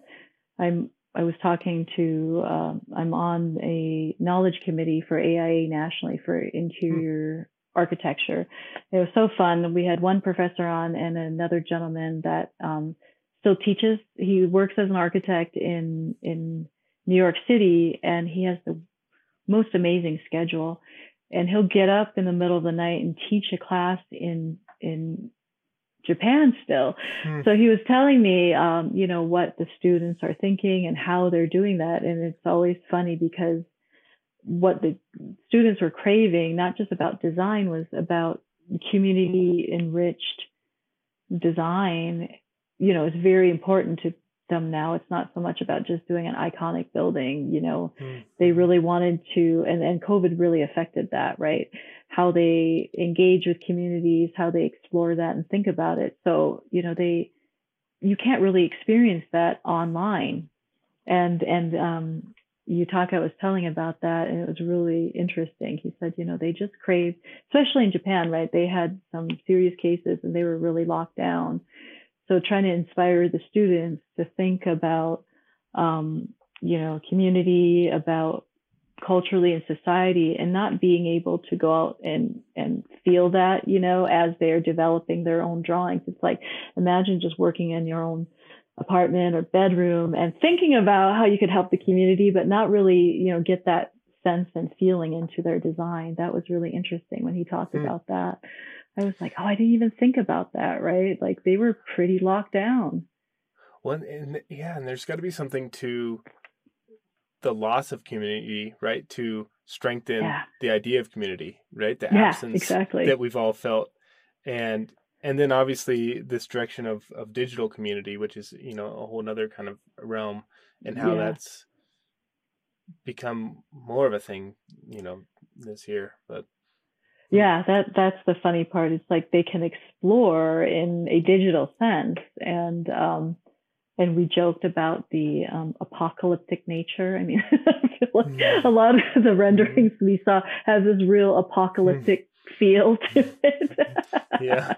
I'm I was talking to um, I'm on a knowledge committee for AIA nationally for interior architecture. It was so fun. We had one professor on and another gentleman that um, still teaches. He works as an architect in in New York City, and he has the most amazing schedule and he'll get up in the middle of the night and teach a class in in Japan still. Hmm. So he was telling me, um, you know, what the students are thinking and how they're doing that, and it's always funny because what the students were craving, not just about design, was about community enriched design. You know, it's very important to them now. It's not so much about just doing an iconic building, you know, Hmm. they really wanted to and, and covid really affected that right how they engage with communities how they explore that and think about it so you know they you can't really experience that online and and um Yutaka was telling about that and it was really interesting. He said, you know, they just crave, especially in Japan, right? They had some serious cases and they were really locked down. So trying to inspire the students to think about, um, you know, community, about culturally and society and not being able to go out and and feel that you know as they're developing their own drawings. It's like imagine just working in your own apartment or bedroom and thinking about how you could help the community but not really you know get that sense and feeling into their design. That was really interesting when he talked Hmm. about that i was like oh i didn't even think about that right like they were pretty locked down Well, and, and yeah, and there's got to be something to the loss of community, right? To strengthen Yeah. the idea of community, right? The yeah absence exactly that we've all felt, and and then obviously this direction of of digital community, which is you know a whole other kind of realm, and how Yeah. that's become more of a thing, you know, this year. But yeah that that's the funny part. It's like they can explore in a digital sense. And um and we joked about the um, apocalyptic nature. I mean I feel like Mm. a lot of the renderings we saw has this real apocalyptic feel to it. Yeah.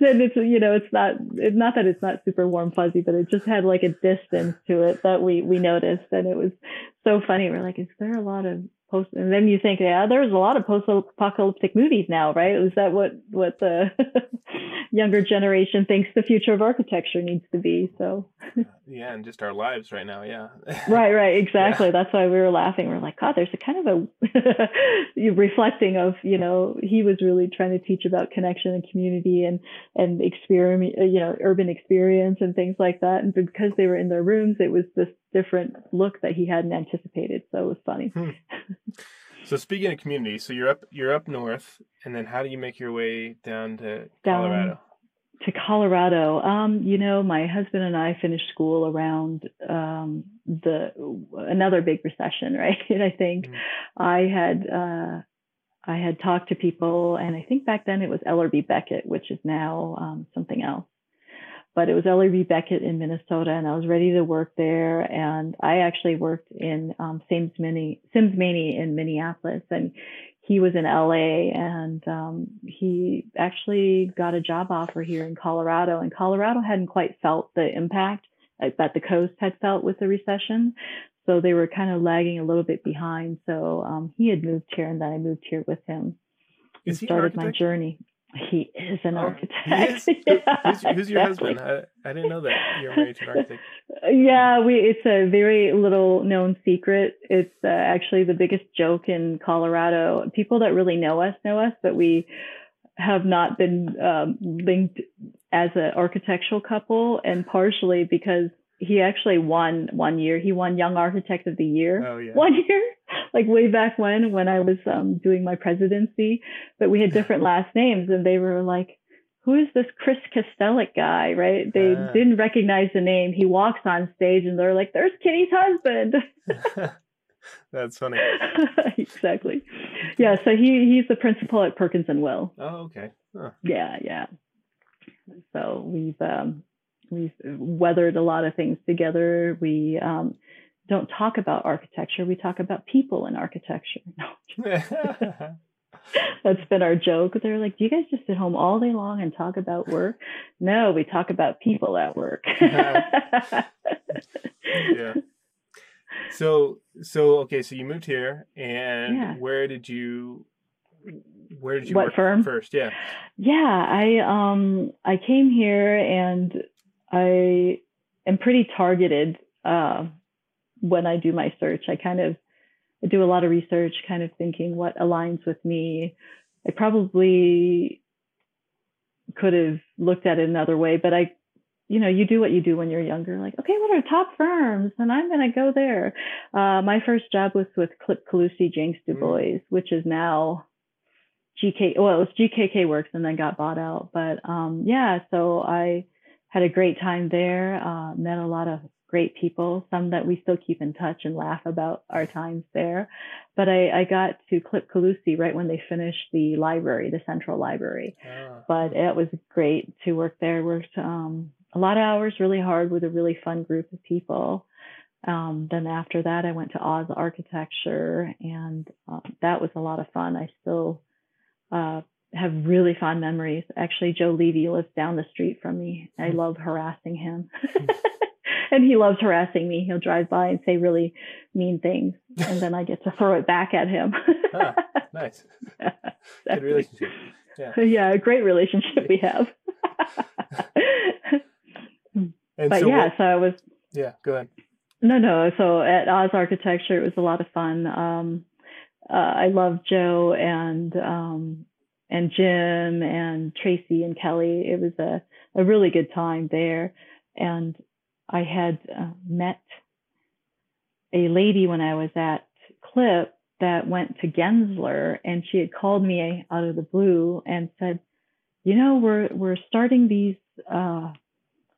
and it's you know it's not it's not that it's not super warm fuzzy but it just had like a distance to it that we we noticed. And it was so funny. We're like is there a lot of post and then you think yeah there's a lot of post apocalyptic movies now right? Is that what what the younger generation thinks the future of architecture needs to be so. Yeah, and just our lives right now. Yeah. right right exactly. That's why we were laughing. We're like god there's a kind of a you reflecting of you know he was really trying to teach about connection and community and and experiment you know urban experience and things like that. And because they were in their rooms it was this different look that he hadn't anticipated so it was funny hmm. So speaking of community, so you're up you're up north, and then how do you make your way down to Down- Colorado? to Colorado. Um, you know, my husband and I finished school around um, the another big recession, right? And I think Mhm. I had uh, I had talked to people, and I think back then it was Ellerbe Becket, which is now um, something else. But it was Ellerbe Becket in Minnesota, and I was ready to work there. And I actually worked in um, Sims Mini Sims Mani in Minneapolis, and he was in LA and um, he actually got a job offer here in Colorado. And Colorado hadn't quite felt the impact uh, that the coast had felt with the recession. so they were kind of lagging a little bit behind. So um, he had moved here, and then I moved here with him. Is he and started my journey. He is an Oh, architect. is? Yeah, who's, who's your exactly. husband? I, I didn't know that you're married to an architect. Yeah, we it's a very little known secret. It's uh, actually the biggest joke in Colorado. People that really know us know us, but we have not been um, linked as an architectural couple, and partially because he actually won one year. He won Young Architect of the Year Oh yeah. one year, like way back when, when I was um, doing my presidency. But we had different last names, and they were like, "Who is this Chris Kostelik guy?" Right? They Ah. didn't recognize the name. He walks on stage, and they're like, "There's Kitty's husband." That's funny. exactly. Yeah. So he he's the principal at Perkins and Will. Oh okay. Huh. Yeah, yeah. So we've um, we've weathered a lot of things together. We um, don't talk about architecture. We talk about people in architecture. That's been our joke. They're like, "Do you guys just sit home all day long and talk about work?" No, we talk about people at work. yeah. So so okay, so you moved here, and Yeah. where did you where did you What work firm? first? Yeah. Yeah, I um I came here and I am pretty targeted uh, when I do my search. I kind of I do a lot of research, kind of thinking what aligns with me. I probably could have looked at it another way, but I, you know, you do what you do when you're younger. Like, okay, what are top firms? And I'm going to go there. Uh, my first job was with Klipp Colussy, Jenks Du Mm. Bois, which is now GK. Well, it was GKK Works and then got bought out. But um, yeah, so I had a great time there. Uh, met a lot of great people, some that we still keep in touch and laugh about our times there. But I, I got to Klipp Colussy right when they finished the library, the central library Ah. but it was great to work there. Worked um, a lot of hours, really hard with a really fun group of people. Um, then after that, I went to Oz Architecture, and um, that was a lot of fun. I still uh, have really fond memories. Actually, Joe Levy lives down the street from me. I Hmm. love harassing him. And he loves harassing me. He'll drive by and say really mean things, and then I get to throw it back at him. Ah, nice. Good Exactly. relationship. Yeah. yeah, great relationship we have. But so yeah, what- so I was yeah, go ahead. no, no. So at Oz Architecture, it was a lot of fun. Um, uh, I love Joe and um, and Jim and Tracy and Kelly. It was a a really good time there, and I had uh, met a lady when I was at Klipp that went to Gensler, and she had called me out of the blue and said, "You know, we're we're starting these." Uh,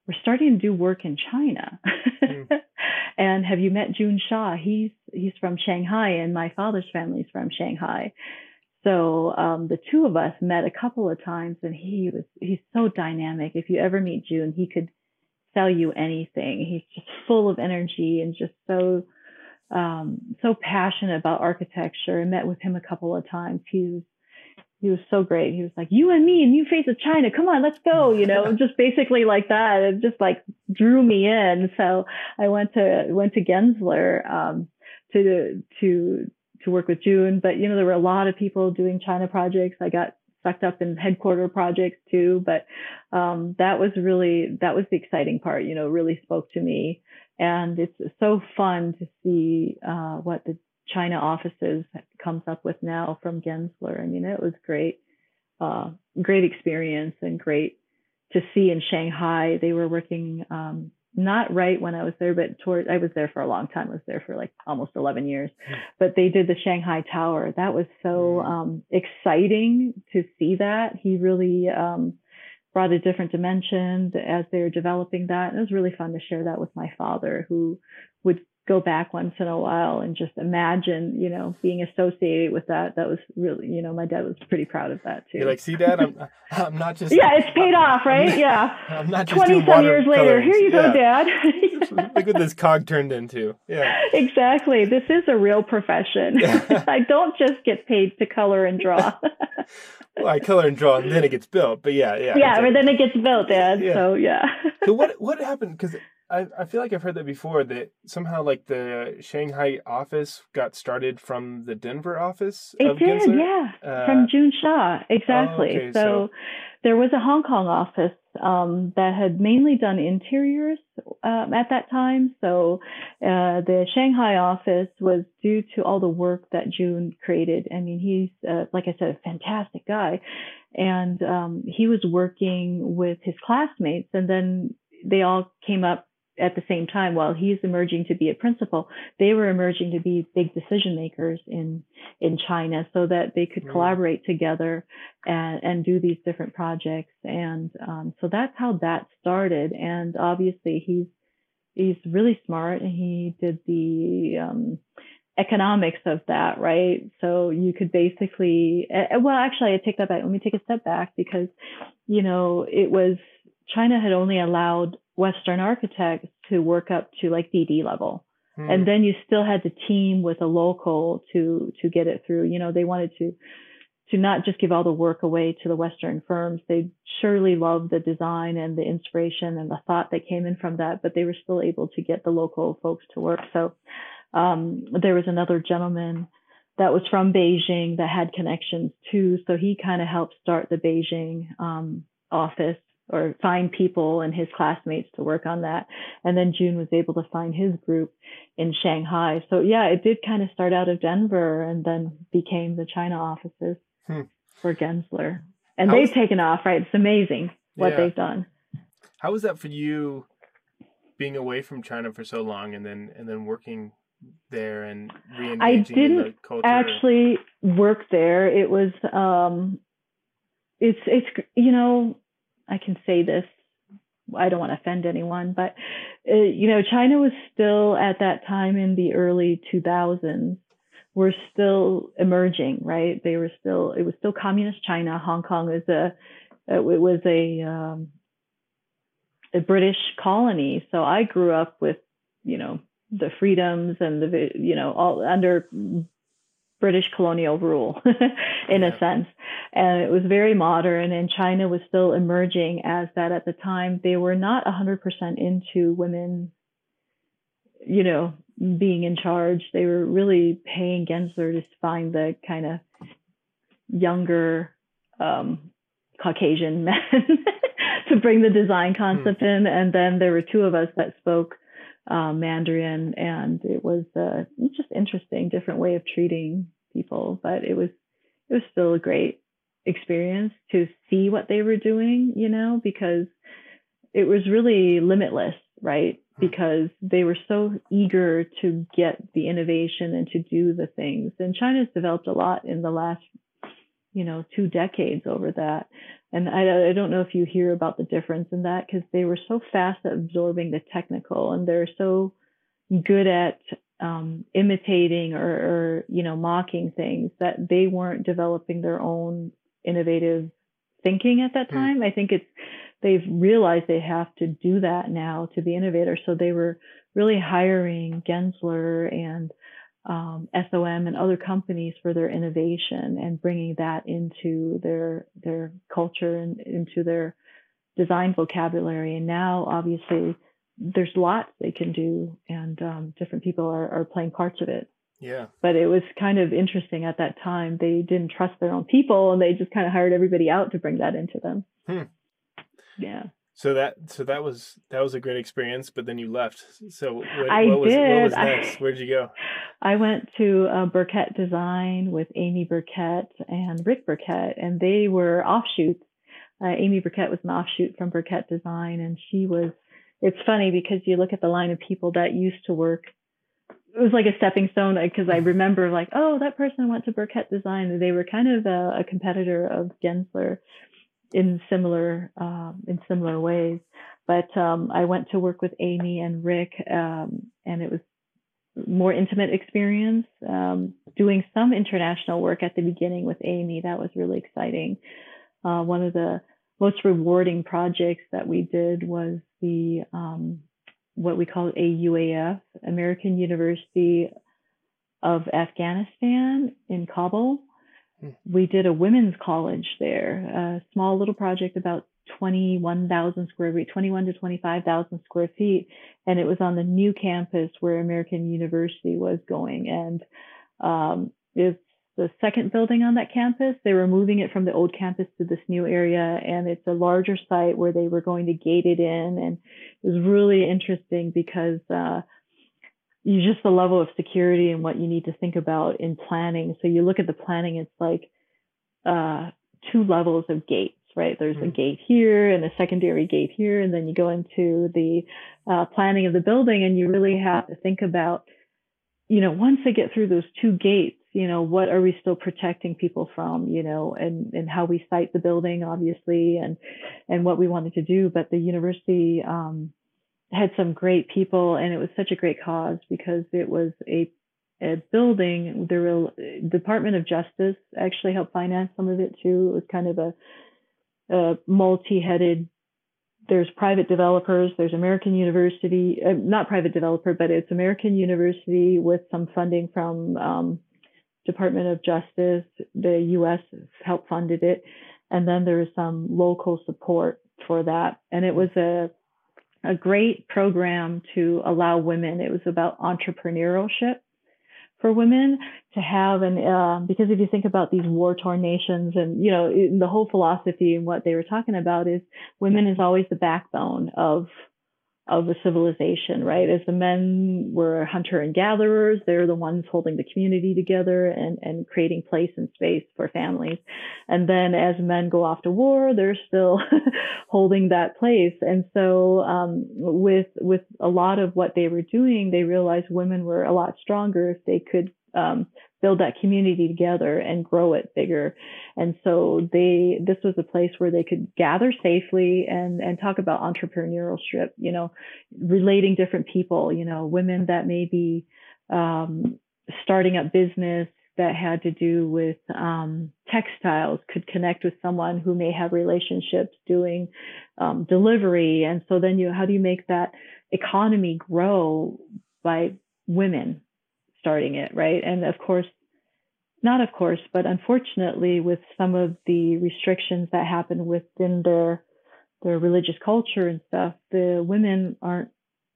we're starting to do work in China. Mm. and have you met Jun Xia? He's he's from Shanghai, and my father's family's from Shanghai. So um, the two of us met a couple of times, and he was he's so dynamic. If you ever meet Jun, he could sell you anything. He's just full of energy and just so um, so passionate about architecture. I met with him a couple of times. He was he was so great. He was like, "You and me, and new face of China. Come on, let's go." You know, just basically like that. It just like drew me in. So I went to went to Gensler um, to to to work with Jun. But you know, there were a lot of people doing China projects. I got sucked up in headquarter projects too. But um, that was really that was the exciting part. You know, really spoke to me, and it's so fun to see uh, what the China offices comes up with now from Gensler. I mean, it was great, uh, great experience and great to see in Shanghai. They were working um, not right when I was there, but toward I was there for a long time. I was there for like almost 11 years, but they did the Shanghai Tower. That was so um, exciting to see that. He really um, brought a different dimension as they were developing that. And it was really fun to share that with my father, who would go back once in a while and just imagine, you know, being associated with that. That was really, you know, my dad was pretty proud of that too. You're like, see, Dad, I'm I'm not just yeah, it's paid off, right? Yeah. I'm not just 20 doing some years later, watercolors. here you go, Yeah. dad. Look what this cog turned into. Yeah. exactly. This is a real profession. I don't just get paid to color and draw. Well, I color and draw, and then it gets built. But yeah, yeah. yeah, exactly. but then it gets built, Dad. Yeah. So yeah. so what what happened? Because I, I feel like I've heard that before that somehow like the Shanghai office got started from the Denver office. It of did, Gensler? yeah, Uh, from Jun Xia, exactly. okay, so, so- there was a Hong Kong office um, that had mainly done interiors um, at that time. So uh, the Shanghai office was due to all the work that Jun created. I mean, he's uh, like I said, a fantastic guy, and um, he was working with his classmates, and then they all came up at the same time while he's emerging to be a principal they were emerging to be big decision makers in in China so that they could Mm. collaborate together and, and do these different projects. And um, so that's how that started. And obviously he's he's really smart and he did the um, economics of that, right? So you could basically, uh, well, actually, I take that back. Let me take a step back because, you know, it was China had only allowed Western architects to work up to like DD level. Hmm. and then you still had to team with a local to to get it through. You know they wanted to to not just give all the work away to the western firms. They surely loved the design and the inspiration and the thought that came in from that but they were still able to get the local folks to work. So um, there was another gentleman that was from beijing that had connections too. So he kind of helped start the beijing um, office or find people and his classmates to work on that and then Jun was able to find his group in Shanghai. So yeah, it did kind of start out of Denver and then became the China offices Hmm. for Gensler. And How they've was- taken off, right? It's amazing what Yeah. they've done. How was that for you, being away from China for so long, and then and then working there and re-engaging in the didn't culture? Actually work there. It was um it's it's you know, I can say this I don't want to offend anyone, but uh, you know, China was still at that time in the early 2000s were still emerging, right? They were still it was still communist China. Hong Kong was a it was a um, a British colony, so I grew up with you know the freedoms and the you know all under British colonial rule in Yeah. a sense. And it was very modern and China was still emerging as that at the time. They were not 100% into women, you know, being in charge. They were really paying Gensler to find the kind of younger um, Caucasian men to bring the design concept in. And then there were two of us that spoke uh, Mandarin, and it was uh, just interesting, different way of treating people. But it was it was still a great experience to see what they were doing, you know, because it was really limitless, right? Hmm. Because they were so eager to get the innovation and to do the things. And China's developed a lot in the last, you know, two decades over that. And I, I don't know if you hear about the difference in that because they were so fast at absorbing the technical and they're so good at um, imitating or, or, you know, mocking things that they weren't developing their own innovative thinking at that Hmm. time. I think it's, they've realized they have to do that now to be innovators. So they were really hiring Gensler and um, SOM and other companies for their innovation and bringing that into their their culture and into their design vocabulary. And now, obviously, there's lots they can do, and um, different people are, are playing parts of it. yeah, But it was kind of interesting at that time. They didn't trust their own people, and they just kind of hired everybody out to bring that into them. Hmm. Yeah. so that so that was that was a great experience. But then you left. So what, I what was what did. was I- next? Where'd you go? I went to uh, Burkett Design with Amy Burkett and Rick Burkett, and they were offshoots. Uh, Amy Burkett was an offshoot from Burkett Design, and she was. It's funny because you look at the line of people that used to work. It was like a stepping stone because I remember like, oh, that person went to Burkett Design. They were kind of a, a competitor of Gensler in similar um, in similar ways. But um, I went to work with Amy and Rick, um, and it was more intimate experience. Um, doing some international work at the beginning with Amy, that was really exciting. Uh, one of the most rewarding projects that we did was the um, what we call AUAF, American University of Afghanistan in Kabul. Hmm. We did a women's college there, a small little project about 21,000 square feet, 21 to 25,000 square feet. And it was on the new campus where American University was going. And um, it's the second building on that campus. They were moving it from the old campus to this new area. And it's a larger site where they were going to gate it in. And it was really interesting because uh, you just the level of security and what you need to think about in planning. So you look at the planning, it's like uh, two levels of gates, right? There's mm-hmm. a gate here and a secondary gate here, and then you go into the uh, planning of the building, and you really have to think about, you know, once they get through those two gates, you know, what are we still protecting people from, you know, and and how we site the building, obviously, and and what we wanted to do. But the university um, had some great people and it was such a great cause because it was a a building the department of justice actually helped finance some of it too it was kind of a, a multi-headed there's private developers there's american university uh, not private developer but it's american university with some funding from um, department of justice the us helped funded it and then there was some local support for that and it was a a great program to allow women. It was about entrepreneurship for women to have and uh, because if you think about these war torn nations and you know the whole philosophy and what they were talking about is women is always the backbone of of the civilization, right? As the men were hunter and gatherers, they're the ones holding the community together and, and creating place and space for families. And then as men go off to war, they're still holding that place. And so, um, with, with a lot of what they were doing, they realized women were a lot stronger if they could um, build that community together and grow it bigger. And so they, this was a place where they could gather safely and, and talk about entrepreneurship, you know, relating different people, you know, women that may be, um, starting up business that had to do with um, textiles could connect with someone who may have relationships doing um, delivery. And so then you, how do you make that economy grow by women starting it, right? And of course, not of course, but unfortunately, with some of the restrictions that happen within their their religious culture and stuff, the women aren't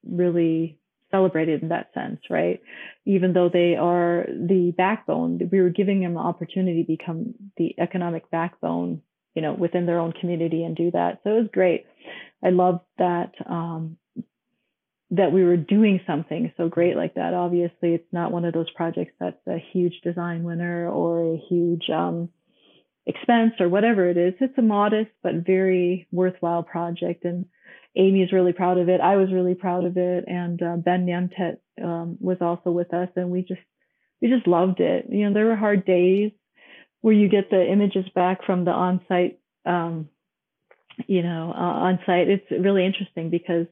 really celebrated in that sense, right? Even though they are the backbone, we were giving them an opportunity to become the economic backbone, you know, within their own community and do that. So it was great. I love that um, that we were doing something so great like that. Obviously, it's not one of those projects that's a huge design winner or a huge um, expense or whatever it is. It's a modest but very worthwhile project, and Amy is really proud of it. I was really proud of it, and uh, Ben Nemtet um, was also with us, and we just we just loved it. You know, there were hard days where you get the images back from the on-site, um, you know, uh, on-site. It's really interesting because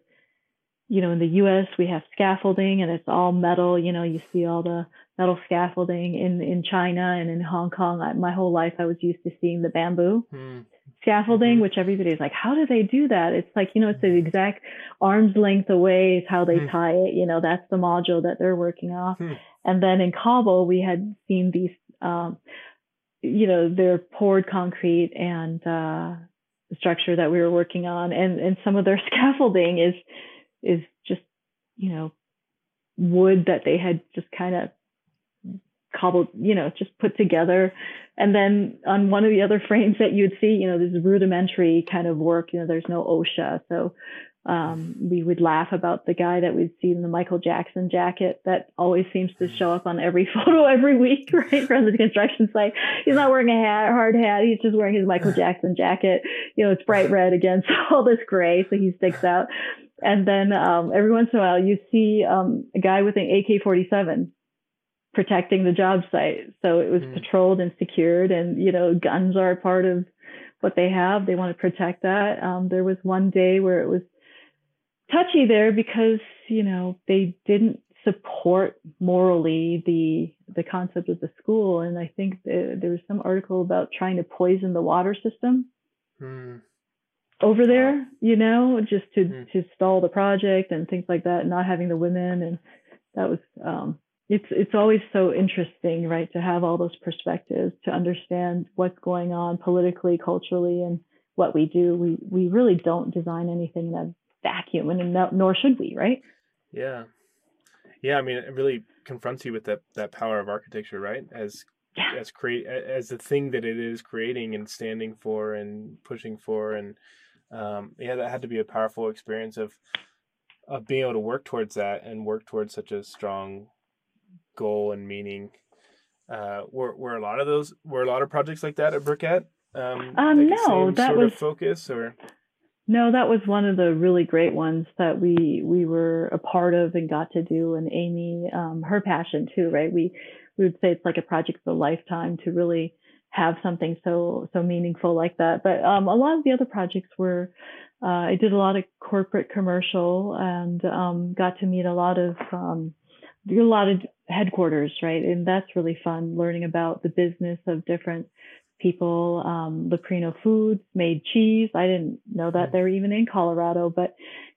you know, in the US, we have scaffolding and it's all metal. You know, you see all the metal scaffolding in, in China and in Hong Kong. I, my whole life, I was used to seeing the bamboo mm. scaffolding, mm-hmm. which everybody's like, how do they do that? It's like, you know, it's the exact arm's length away is how they mm. tie it. You know, that's the module that they're working off. Mm. And then in Kabul, we had seen these, um, you know, they're poured concrete and, uh, structure that we were working on and, and some of their scaffolding is, is just, you know, wood that they had just kind of cobbled, you know, just put together. And then on one of the other frames that you'd see, you know, this rudimentary kind of work, you know, there's no OSHA. So um, we would laugh about the guy that we'd see in the Michael Jackson jacket that always seems to show up on every photo every week, right, from the construction site. He's not wearing a hat, hard hat. He's just wearing his Michael Jackson jacket. You know, it's bright red against all this gray, so he sticks out. And then um, every once in a while, you see um, a guy with an AK 47 protecting the job site. So it was mm. patrolled and secured, and you know, guns are part of what they have. They want to protect that. Um, there was one day where it was touchy there because you know they didn't support morally the the concept of the school, and I think the, there was some article about trying to poison the water system. Mm over there, you know, just to mm. to stall the project and things like that, not having the women and that was um it's it's always so interesting, right, to have all those perspectives, to understand what's going on politically, culturally and what we do. We we really don't design anything in a vacuum, and no, nor should we, right? Yeah, yeah. I mean, it really confronts you with that that power of architecture, right? As Yeah. as create as the thing that it is creating and standing for and pushing for, and um, yeah, that had to be a powerful experience of of being able to work towards that and work towards such a strong goal and meaning. Uh, were were a lot of those were a lot of projects like that at Burkett? Um, Um, like no, that sort was- of focus or No, that was one of the really great ones that we we were a part of and got to do. And Amy, um, her passion too, right? We we would say it's like a project of a lifetime to really have something so so meaningful like that. But um, a lot of the other projects were. Uh, I did a lot of corporate commercial and um, got to meet a lot of um, a lot of headquarters, right? And that's really fun learning about the business of different people. Um, Foods made cheese. I didn't know that they're even in Colorado, but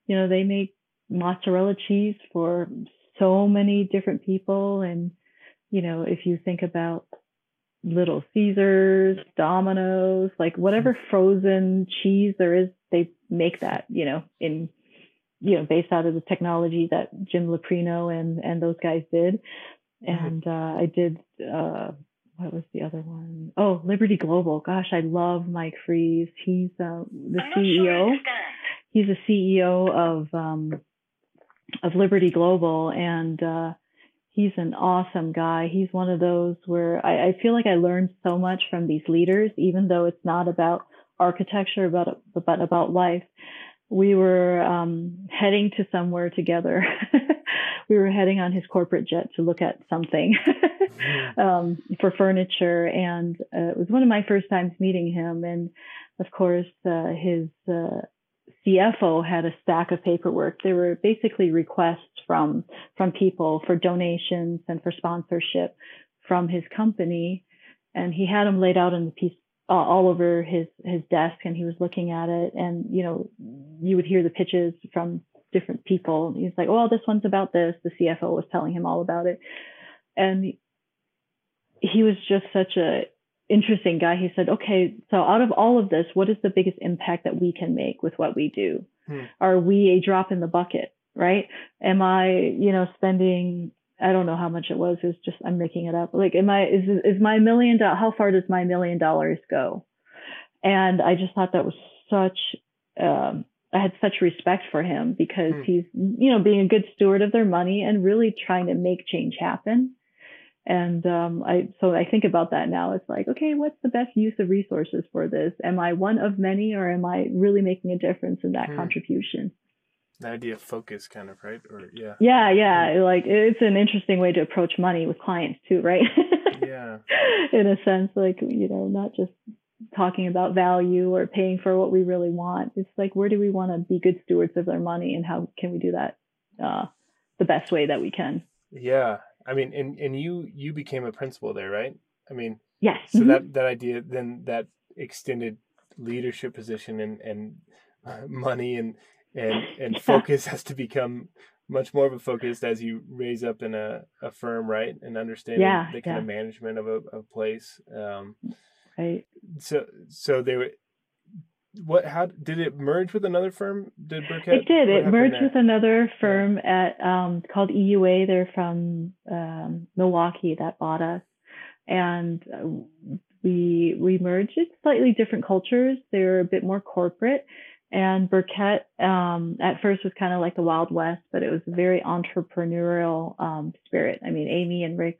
you know they make mozzarella cheese for so many different people. And you know if you think about Little Caesars, Domino's, like whatever frozen cheese there is, they make that. You know in you know based out of the technology that Jim Leprino and and those guys did. And uh, I did. Uh, what was the other one? Oh, Liberty Global. Gosh, I love Mike Fries. He's uh, the CEO. Sure He's the CEO of um, of Liberty Global, and uh, he's an awesome guy. He's one of those where I, I feel like I learned so much from these leaders, even though it's not about architecture, but but about life. We were um, heading to somewhere together. we were heading on his corporate jet to look at something um, for furniture, and uh, it was one of my first times meeting him. And of course, uh, his uh, CFO had a stack of paperwork. There were basically requests from from people for donations and for sponsorship from his company, and he had them laid out in the piece uh, all over his his desk, and he was looking at it. And you know, you would hear the pitches from different people. He's like, "Oh, this one's about this." The CFO was telling him all about it, and he was just such a interesting guy. He said, okay, so out of all of this, what is the biggest impact that we can make with what we do? Hmm. Are we a drop in the bucket, right? Am I, you know, spending, I don't know how much it was. It's just, I'm making it up. Like, am I, is, is my million, do- how far does my million dollars go? And I just thought that was such, um, I had such respect for him because Hmm. he's, you know, being a good steward of their money and really trying to make change happen. And um, I so I think about that now. It's like, okay, what's the best use of resources for this? Am I one of many, or am I really making a difference in that Hmm. contribution? The idea of focus, kind of right, or yeah, Yeah, yeah. Like it's an interesting way to approach money with clients too, right? yeah, in a sense, like you know, not just talking about value or paying for what we really want. It's like where do we want to be good stewards of their money, and how can we do that uh, the best way that we can? yeah. I mean, and and you you became a principal there, right? I mean, Yes. so Mhm. that that idea then that extended leadership position and and money and and and Yeah. focus has to become much more of a focus as you raise up in a, a firm right and understanding Yeah, the kind yeah. of management of a, a place um right. so so they were what how did it merge with another firm did Burkett It did. It merged with another firm at um, called EUA. They're from um, Milwaukee that bought us, and uh, we we merged. It's slightly different cultures. They're a bit more corporate. And Burkett um, at first was kind of like the Wild West, but it was a very entrepreneurial um, spirit. I mean, Amy and Rick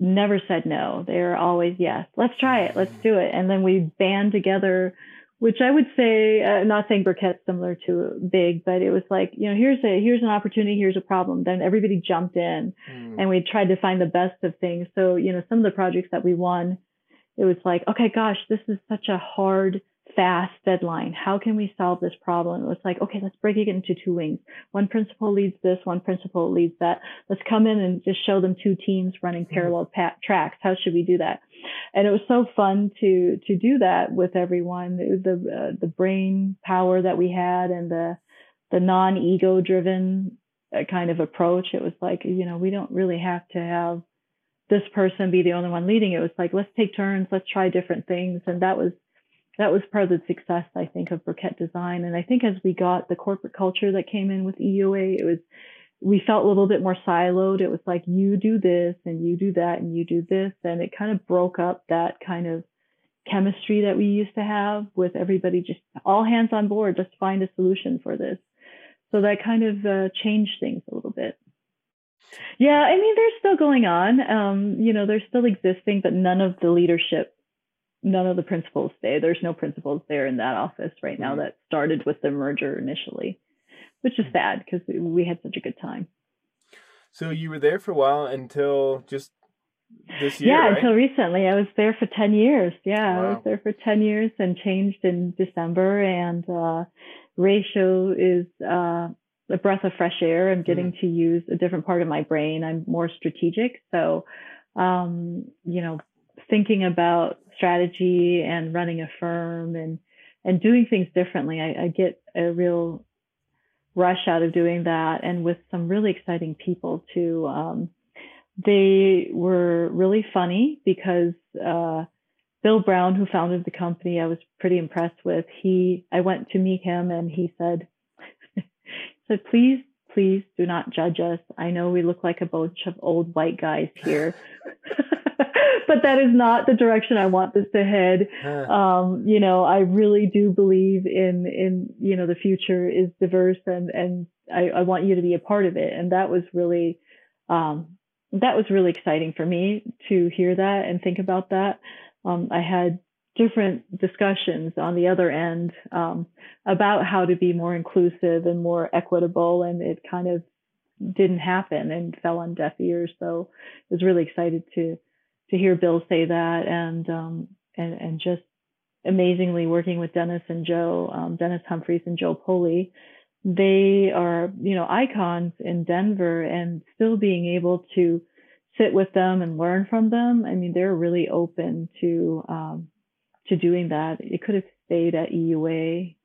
never said no. They were always yes. Let's try it. Let's do it. And then we band together which I would say, uh, not saying Burkett's similar to Big, but it was like, you know, here's a here's an opportunity, here's a problem. Then everybody jumped in, Hmm. and we tried to find the best of things. So, you know, some of the projects that we won, it was like, okay, gosh, this is such a hard, fast deadline. How can we solve this problem? It was like, okay, let's break it into two wings. One principal leads this, one principal leads that. Let's come in and just show them two teams running parallel pa- tracks. How should we do that? and it was so fun to to do that with everyone the uh, the brain power that we had and the the non ego driven uh, kind of approach it was like you know we don't really have to have this person be the only one leading it was like let's take turns let's try different things and that was that was part of the success, I think, of Burkett Design. And I think as we got the corporate culture that came in with EUA, it was we felt a little bit more siloed. It was like you do this and you do that and you do this, and it kind of broke up that kind of chemistry that we used to have with everybody just all hands on board. Let's find a solution for this. So that kind of uh, changed things a little bit. Yeah, I mean, they're still going on. Um, you know, they're still existing, but none of the leadership none of the principals stay. There's no principals there in that office right now mm-hmm. that started with the merger initially, which is sad because we had such a good time. So you were there for a while until just this year, yeah, right? until recently. I was there for 10 years. Yeah, wow. I was there for 10 years and changed in December. And uh, Ratio is uh, a breath of fresh air. I'm getting mm. to use a different part of my brain. I'm more strategic. So, um, you know, thinking about strategy and running a firm and and doing things differently. I, I get a real rush out of doing that, and with some really exciting people too. Um, they were really funny because uh, Bill Brown, who founded the company, I was pretty impressed with. He, I went to meet him, and he said, said, please, please do not judge us. I know we look like a bunch of old white guys here. but that is not the direction I want this to head. Um, you know, I really do believe in in you know the future is diverse and and I, I want you to be a part of it. And that was really um, that was really exciting for me to hear that and think about that. Um, I had different discussions on the other end um, about how to be more inclusive and more equitable, and it kind of didn't happen and fell on deaf ears. So I was really excited to to hear Bill say that and um, and and just amazingly working with Dennis and Joe, um, Dennis Humphries and Joe Poli. They are, you know, icons in Denver and still being able to sit with them and learn from them. I mean, they're really open to um, to doing that. It could have stayed at EUA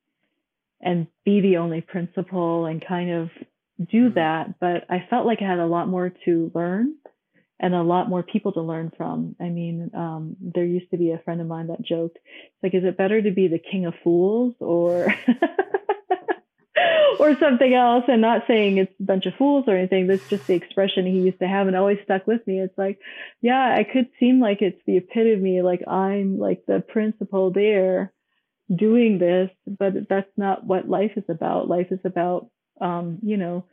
and be the only principal and kind of do mm-hmm. that, but I felt like I had a lot more to learn and a lot more people to learn from. I mean, um, there used to be a friend of mine that joked, like, is it better to be the king of fools or or something else? And not saying it's a bunch of fools or anything. That's just the expression he used to have and always stuck with me. It's like, yeah, I could seem like it's the epitome, like I'm like the principal there doing this, but that's not what life is about. Life is about, um, you know,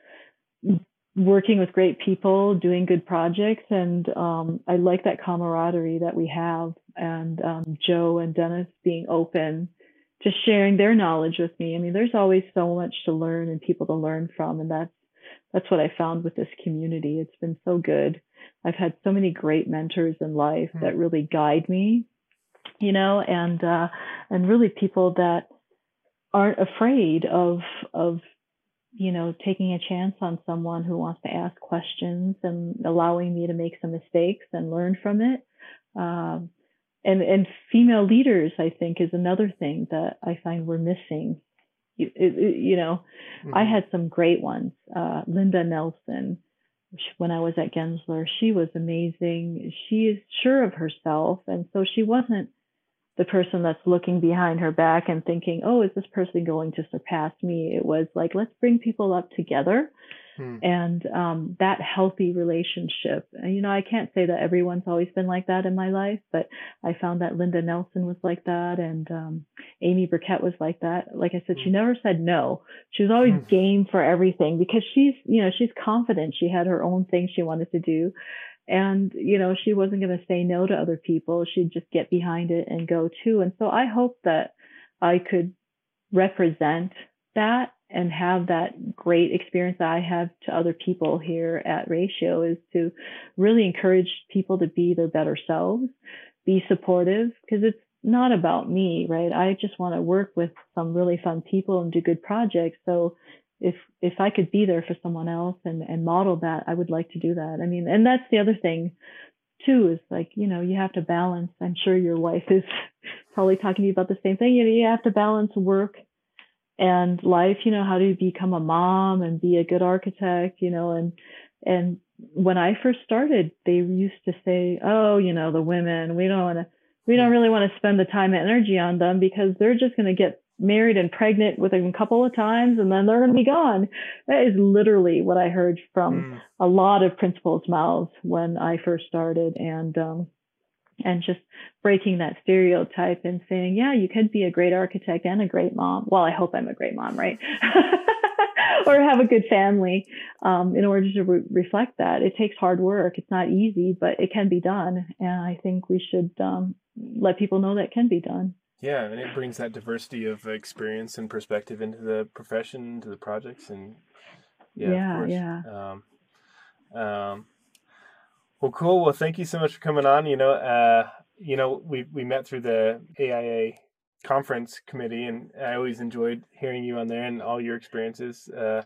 working with great people, doing good projects, and um, I like that camaraderie that we have. And um, Joe and Dennis being open to sharing their knowledge with me. I mean, there's always so much to learn and people to learn from, and that's that's what I found with this community. It's been so good. I've had so many great mentors in life mm-hmm. that really guide me, you know, and uh, and really people that aren't afraid of of you know, taking a chance on someone who wants to ask questions and allowing me to make some mistakes and learn from it. Um, and and female leaders, I think, is another thing that I find we're missing. You, you know, mm-hmm. I had some great ones. Uh, Linda Nelson, when I was at Gensler, she was amazing. She is sure of herself, and so she wasn't the person that's looking behind her back and thinking, oh, is this person going to surpass me? It was like, let's bring people up together hmm. and um, that healthy relationship. And, you know, I can't say that everyone's always been like that in my life, but I found that Linda Nelson was like that and um, Amy Burkett was like that. Like I said, hmm. she never said no. She was always hmm. game for everything because she's, you know, she's confident. She had her own thing she wanted to do and you know she wasn't going to say no to other people she'd just get behind it and go too and so i hope that i could represent that and have that great experience that i have to other people here at ratio is to really encourage people to be their better selves be supportive because it's not about me right i just want to work with some really fun people and do good projects so if if I could be there for someone else and and model that, I would like to do that. I mean, and that's the other thing too is like you know you have to balance. I'm sure your wife is probably talking to you about the same thing. You know, you have to balance work and life. You know, how do you become a mom and be a good architect? You know, and and when I first started, they used to say, "Oh, you know, the women, we don't want to." we don't really want to spend the time and energy on them because they're just going to get married and pregnant with a couple of times and then they're going to be gone. That is literally what I heard from mm. a lot of principals' mouths when I first started. And, um, and just breaking that stereotype and saying, yeah, you could be a great architect and a great mom. Well, I hope I'm a great mom, right? or have a good family um, in order to re- reflect that. It takes hard work. It's not easy, but it can be done. And I think we should um, let people know that can be done. Yeah, and it brings that diversity of experience and perspective into the profession, into the projects, and yeah, yeah, yeah. Um, um, well, cool. Well, thank you so much for coming on. You know, uh, you know, we we met through the AIA conference committee, and I always enjoyed hearing you on there and all your experiences uh,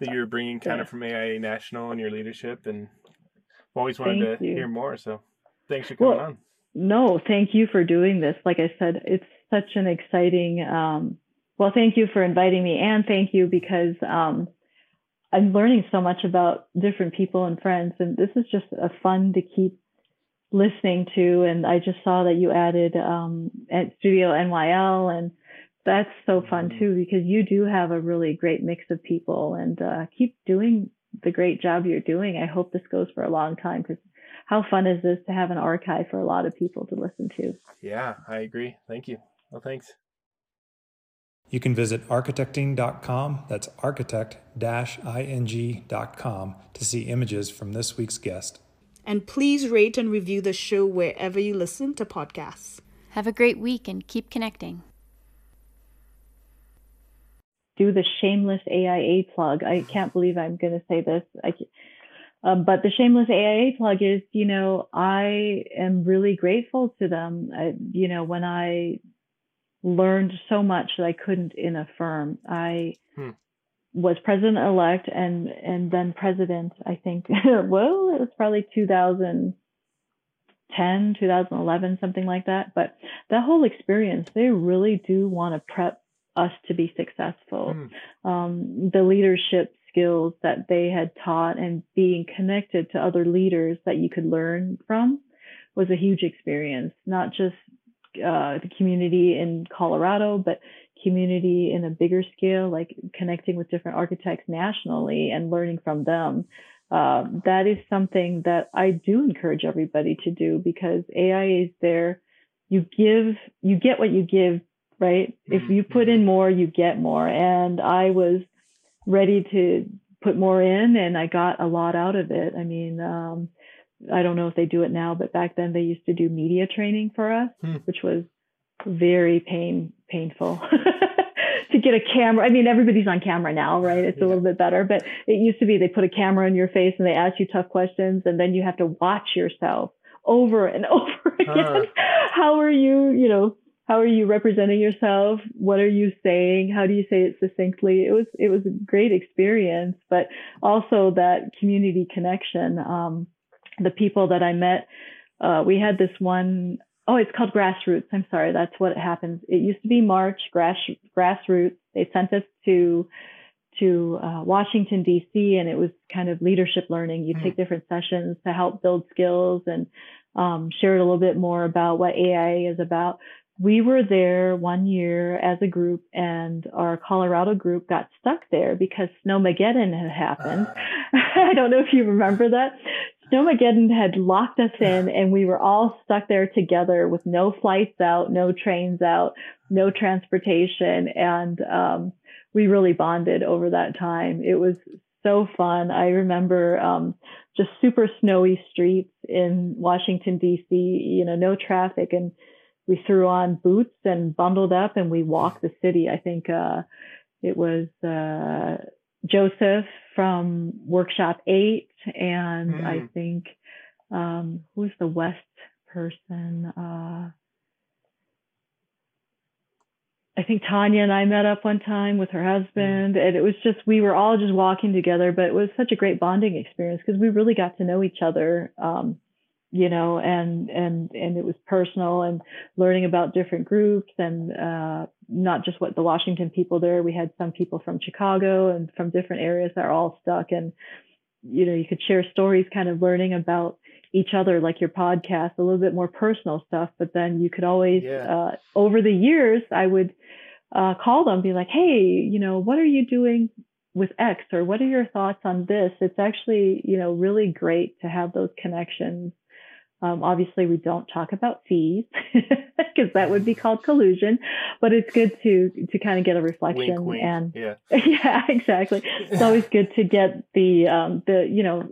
that you were bringing kind yeah. of from AIA National and your leadership, and I've always wanted thank to you. hear more. So, thanks for coming well, on. No, thank you for doing this. Like I said, it's such an exciting. Um, well, thank you for inviting me, and thank you because um, I'm learning so much about different people and friends, and this is just a fun to keep listening to. And I just saw that you added um, at Studio NYL, and that's so fun mm-hmm. too because you do have a really great mix of people, and uh, keep doing the great job you're doing. I hope this goes for a long time because how fun is this to have an archive for a lot of people to listen to? Yeah, I agree. Thank you. Well, thanks. You can visit architecting.com, that's architect ing.com, to see images from this week's guest. And please rate and review the show wherever you listen to podcasts. Have a great week and keep connecting. Do the shameless AIA plug. I can't believe I'm going to say this. I, um, but the shameless AIA plug is, you know, I am really grateful to them. I, you know, when I learned so much that I couldn't in a firm, I hmm. was president elect and and then president i think well it was probably 2010 2011 something like that. But that whole experience they really do want to prep us to be successful. Mm. um, the leadership skills that they had taught and being connected to other leaders that you could learn from was a huge experience not just uh, the community in colorado but community in a bigger scale, like connecting with different architects nationally and learning from them. Uh, that is something that I do encourage everybody to do because AIA is there. You give, you get what you give, right? Mm-hmm. If you put in more, you get more. And I was ready to put more in and I got a lot out of it. I mean, um, I don't know if they do it now, but back then they used to do media training for us, hmm. which was very pain painful to get a camera. I mean, everybody's on camera now, right? It's yeah. a little bit better, but it used to be they put a camera in your face and they ask you tough questions, and then you have to watch yourself over and over again. Uh. How are you, you know, how are you representing yourself? What are you saying? How do you say it succinctly? It was it was a great experience, but also that community connection. Um, the people that I met, uh, we had this one oh, it's called grassroots. I'm sorry, that's what happens. It used to be March grass grassroots. They sent us to to uh, Washington D.C. and it was kind of leadership learning. You mm. take different sessions to help build skills and um, shared a little bit more about what AIA is about. We were there one year as a group, and our Colorado group got stuck there because Snowmageddon had happened. Uh. I don't know if you remember that. Snowmageddon had locked us in and we were all stuck there together with no flights out, no trains out, no transportation. And um, we really bonded over that time. It was so fun. I remember um, just super snowy streets in Washington, D.C., you know, no traffic. And we threw on boots and bundled up and we walked the city. I think uh, it was. Uh, Joseph from Workshop 8, and mm. I think um, who's the West person? Uh, I think Tanya and I met up one time with her husband, mm. and it was just we were all just walking together, but it was such a great bonding experience because we really got to know each other. Um, you know, and and and it was personal and learning about different groups and uh, not just what the Washington people there. We had some people from Chicago and from different areas that are all stuck, and you know, you could share stories, kind of learning about each other, like your podcast, a little bit more personal stuff. But then you could always, Yeah. uh, over the years, I would uh, call them, be like, hey, you know, what are you doing with X or what are your thoughts on this? It's actually, you know, really great to have those connections. Um, obviously, we don't talk about fees because that would be called collusion, but it's good to to kind of get a reflection Wink, wink. and yeah. yeah, exactly. It's always good to get the um, the you know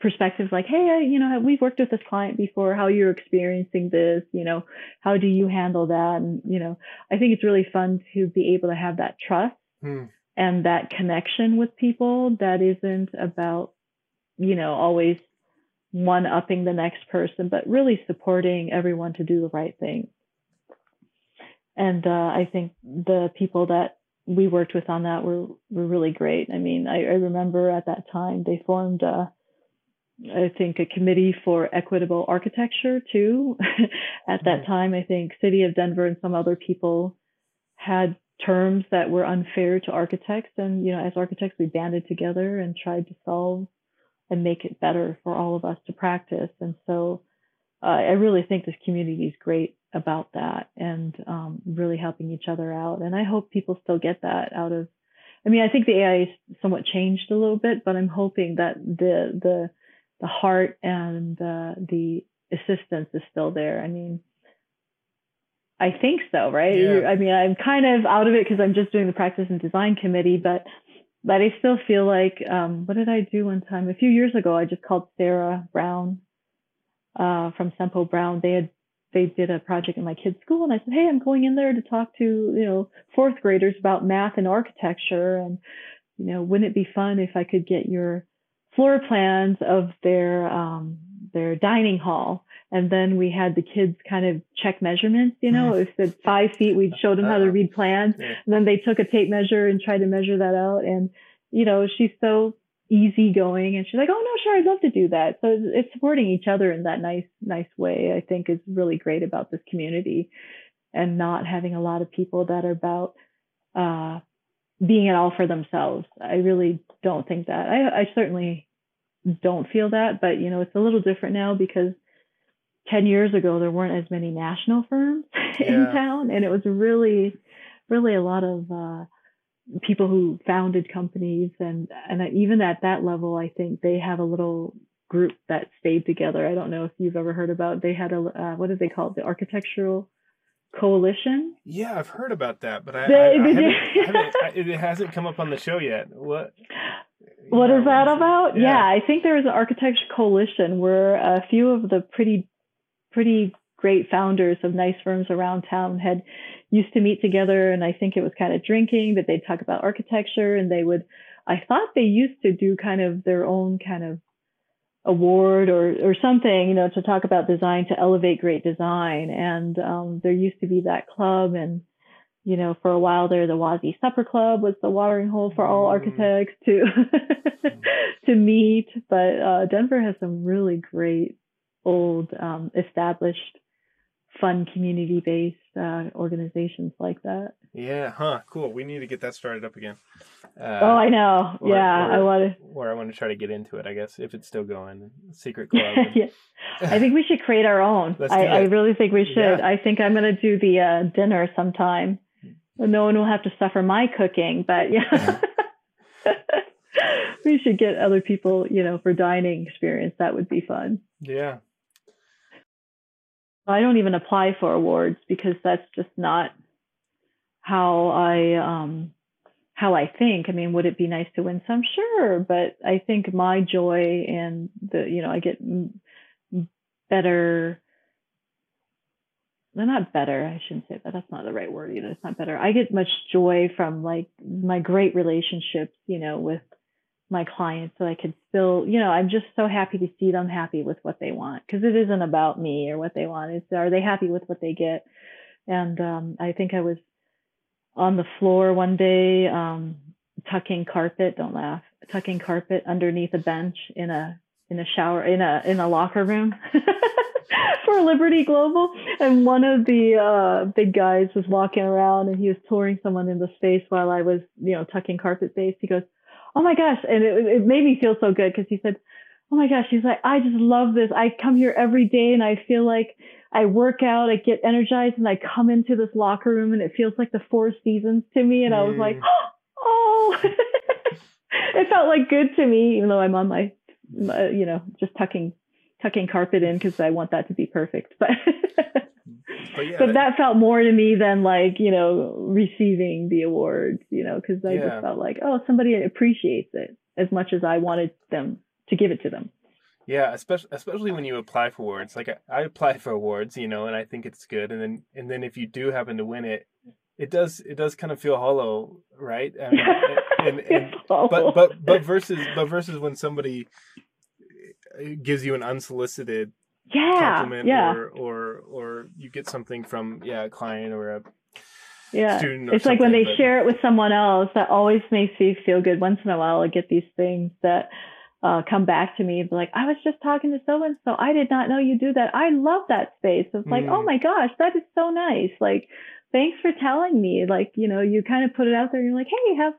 perspective like, hey, I, you know, we've worked with this client before. How you're experiencing this? You know, how do you handle that? And you know, I think it's really fun to be able to have that trust Hmm. and that connection with people that isn't about you know always one upping the next person, but really supporting everyone to do the right thing. And uh, I think the people that we worked with on that were were really great. I mean, I, I remember at that time they formed, uh, I think, a committee for equitable architecture too. at that time, I think City of Denver and some other people had terms that were unfair to architects, and you know, as architects, we banded together and tried to solve and make it better for all of us to practice. And so, uh, I really think this community is great about that and um, really helping each other out. And I hope people still get that out of. I mean, I think the AIA is somewhat changed a little bit, but I'm hoping that the the the heart and uh, the assistance is still there. I mean, I think so, right? Yeah. I mean, I'm kind of out of it because I'm just doing the practice and design committee, but but I still feel like um, what did I do one time? A few years ago, I just called Sarah Brown uh, from Semple Brown. They had they did a project in my kid's school, and I said, "Hey, I'm going in there to talk to you know fourth graders about math and architecture, and you know, wouldn't it be fun if I could get your floor plans of their um, their dining hall?" And then we had the kids kind of check measurements. You know, if it's five feet, we showed them how to read plans, and then they took a tape measure and tried to measure that out. And you know, she's so easygoing, and she's like, "Oh no, sure, I'd love to do that." So it's, it's supporting each other in that nice, nice way. I think is really great about this community, and not having a lot of people that are about uh, being it all for themselves. I really don't think that. I, I certainly don't feel that, but you know, it's a little different now because 10 years ago there weren't as many national firms in town and it was really really a lot of uh, people who founded companies and and even at that level i think they have a little group that stayed together i don't know if you've ever heard about they had a uh, what call it the architectural coalition Yeah, I've heard about that, but I, They- I, I haven't, haven't, I, it hasn't come up on the show yet. What? What yeah, is that about? it? Yeah. I think there was an architecture coalition where a few of the pretty, pretty great founders of nice firms around town had used to meet together, and I think it was kind of drinking, but they'd talk about architecture, and they would. I thought they used to do kind of their own kind of award or or something, you know, to talk about design to elevate great design, and um, there used to be that club and. You know, for a while there, the Wazee Supper Club was the watering hole for all Mm. architects to to meet. But uh, Denver has some really great old um, established fun community based uh, organizations like that. Yeah, huh? Cool. We need to get that started up again. Uh, oh, I know. or- yeah, I want to. Or I want to try to get into it. I guess if it's still going, secret club. yeah, I think we should create our own. I, I really think we should. Yeah. I think I'm going to do the uh, dinner sometime. No one will have to suffer my cooking, but yeah. we should get other people, you know, for dining experience. That would be fun. yeah. I don't even apply for awards because that's just not how I um how I think. I mean, would it be nice to win some? Sure, but I think my joy and the you know I get better. They're not better. I shouldn't say that. That's not the right word either. It's not better. I get much joy from like my great relationships, you know, with my clients so I could still, you know, I'm just so happy to see them happy with what they want because it isn't about me or what they want. It's are they happy with what they get? And um, I think I was on the floor one day, um, tucking carpet. Don't laugh. Tucking carpet underneath a bench in a in a shower in a in a locker room. For Liberty Global, and one of the uh, big guys was walking around, and he was touring someone in the space while I was, you know, tucking carpet base. He goes, oh my gosh and it, it made me feel so good because he said oh my gosh, he's like, I just love this. I come here every day and I feel like I work out, I get energized, and I come into this locker room and it feels like the four seasons to me. And I was like, mm. oh, it felt like good to me, even though I'm on my, my you know, just tucking tucking carpet in because I want that to be perfect. But yeah, but that felt more to me than like you know receiving the awards, you know, because I Yeah. just felt like oh somebody appreciates it as much as I wanted them to give it to them. Yeah, especially especially when you apply for awards. Like I, I apply for awards, you know, and I think it's good, and then and then if you do happen to win it, it does it does kind of feel hollow, right? I mean, and, and, and but but but versus but versus when somebody uh, gives you an unsolicited yeah, compliment yeah, or or or you get something from yeah a client or a yeah. student or It's like when they but- share it with someone else, that always makes me feel good. Once in a while, I get these things that uh, come back to me and be like, I was just talking to so and so. I did not know you do that. I love that space. It's like, Mm. oh my gosh, that is so nice. Like, thanks for telling me. Like, you know, you kind of put it out there and you're like, hey, have,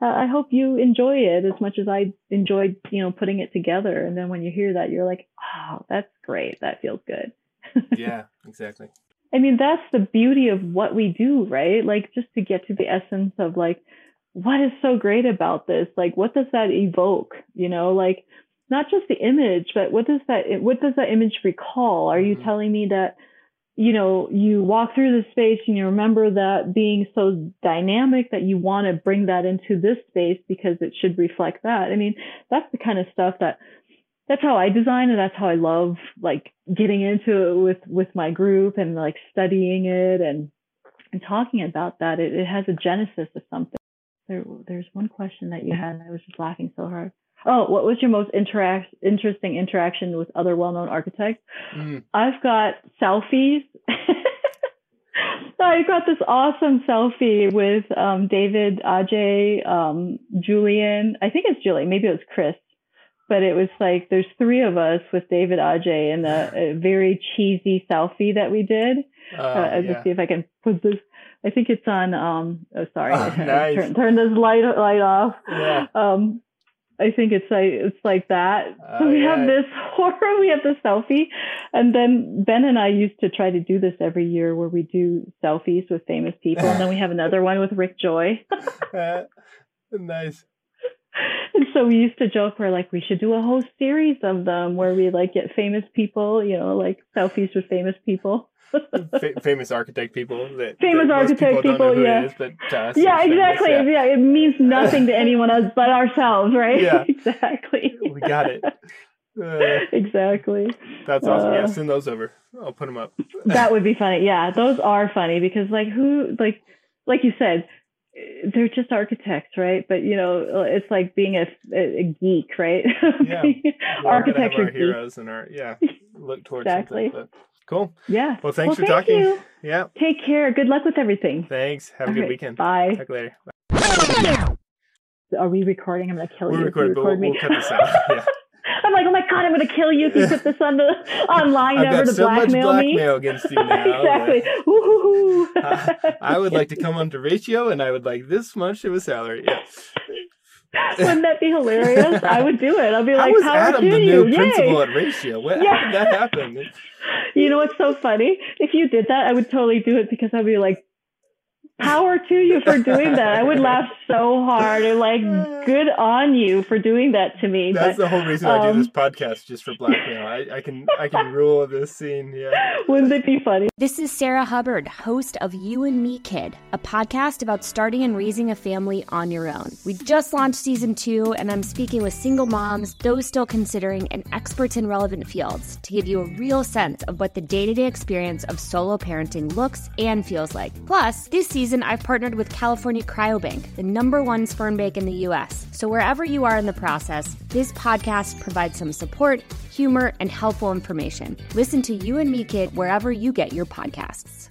uh, I hope you enjoy it as much as I enjoyed, you know, putting it together. And then when you hear that, you're like, oh, that's great. That feels good. yeah exactly I mean, that's the beauty of what we do, right? Like, just to get to the essence of like, what is so great about this? Like, what does that evoke? You know, like, not just the image, but what does that, what does that image recall? Are you Mhm. telling me that, you know, you walk through the space and you remember that being so dynamic that you want to bring that into this space because it should reflect that? I mean, that's the kind of stuff that that's how I design and that's how I love like getting into it with with my group and like studying it and and talking about that. It, it has a genesis of something. There, there's one question that you had. and I was just laughing so hard. Oh, what was your most interact interesting interaction with other well-known architects? Mm. I've got selfies. I got this awesome selfie with um, David, Adjaye, um, Julian. I think it's Julian. Maybe it was Chris. But it was like there's three of us with David, Adjaye, and a, a very cheesy selfie that we did. uh, Uh, I'll yeah. just see if I can put this. I think it's on. Um, oh, sorry. Oh, nice. turn, turn this light light off. Yeah. Um, I think it's like it's like that. so Oh, we have this horror. We have the selfie, and then Ben and I used to try to do this every year, where we do selfies with famous people, and then we have another one with Rick Joy. Uh, nice and so we used to joke we're like we should do a whole series of them where we like get famous people, you know, like selfies with famous people. Fa- famous architect people that Famous that architect people, who yeah. is, but to us yeah, it's famous, exactly. yeah. Yeah. it means nothing to anyone else but ourselves, right? Yeah. exactly. we got it Uh, exactly. that's awesome yeah Uh, send those over i'll put them up that would be funny. Yeah, those are funny because like who like like you said, they're just architects, right? But you know, it's like being a, a geek, right? Yeah. Being Yeah, we're gonna have architecture our heroes and our yeah look towards Exactly. Cool Yeah. well thanks for thank talking you. yeah Take care. Good luck with everything. thanks have a All good right, weekend Bye. talk later Are we recording? I'm gonna kill you. we're you. if you recording but we'll, we'll cut this out yeah I'm like, oh my god, I'm gonna kill you if you put this on the online i've ever to so much blackmail me. blackmail against you now exactly. Woo-hoo-hoo. I would like to come on to ratio and i would like this much of a salary yeah Wouldn't that be hilarious? I would do it. I'd be How like, was power Adam the you. new Yay. at Ratio? What, Yeah. How did that happen? You know what's so funny? If you did that, I would totally do it because I'd be like, power to you for doing that. I would laugh so hard and like, good on you for doing that to me. That's but the whole reason I do um, this podcast, just for blackmail. I, I can I can rule this scene. Yeah. wouldn't it be funny? This is Sarah Hubbard, host of You and Me Kid, a podcast about starting and raising a family on your own. We just launched season two, and I'm speaking with single moms, those still considering, and experts in relevant fields to give you a real sense of what the day to day experience of solo parenting looks and feels like. Plus, this season, I've partnered with California Cryobank, the number one sperm bank in the US. So wherever you are in the process, this podcast provides some support, humor, and helpful information. Listen to You and Me Kid wherever you get your podcasts.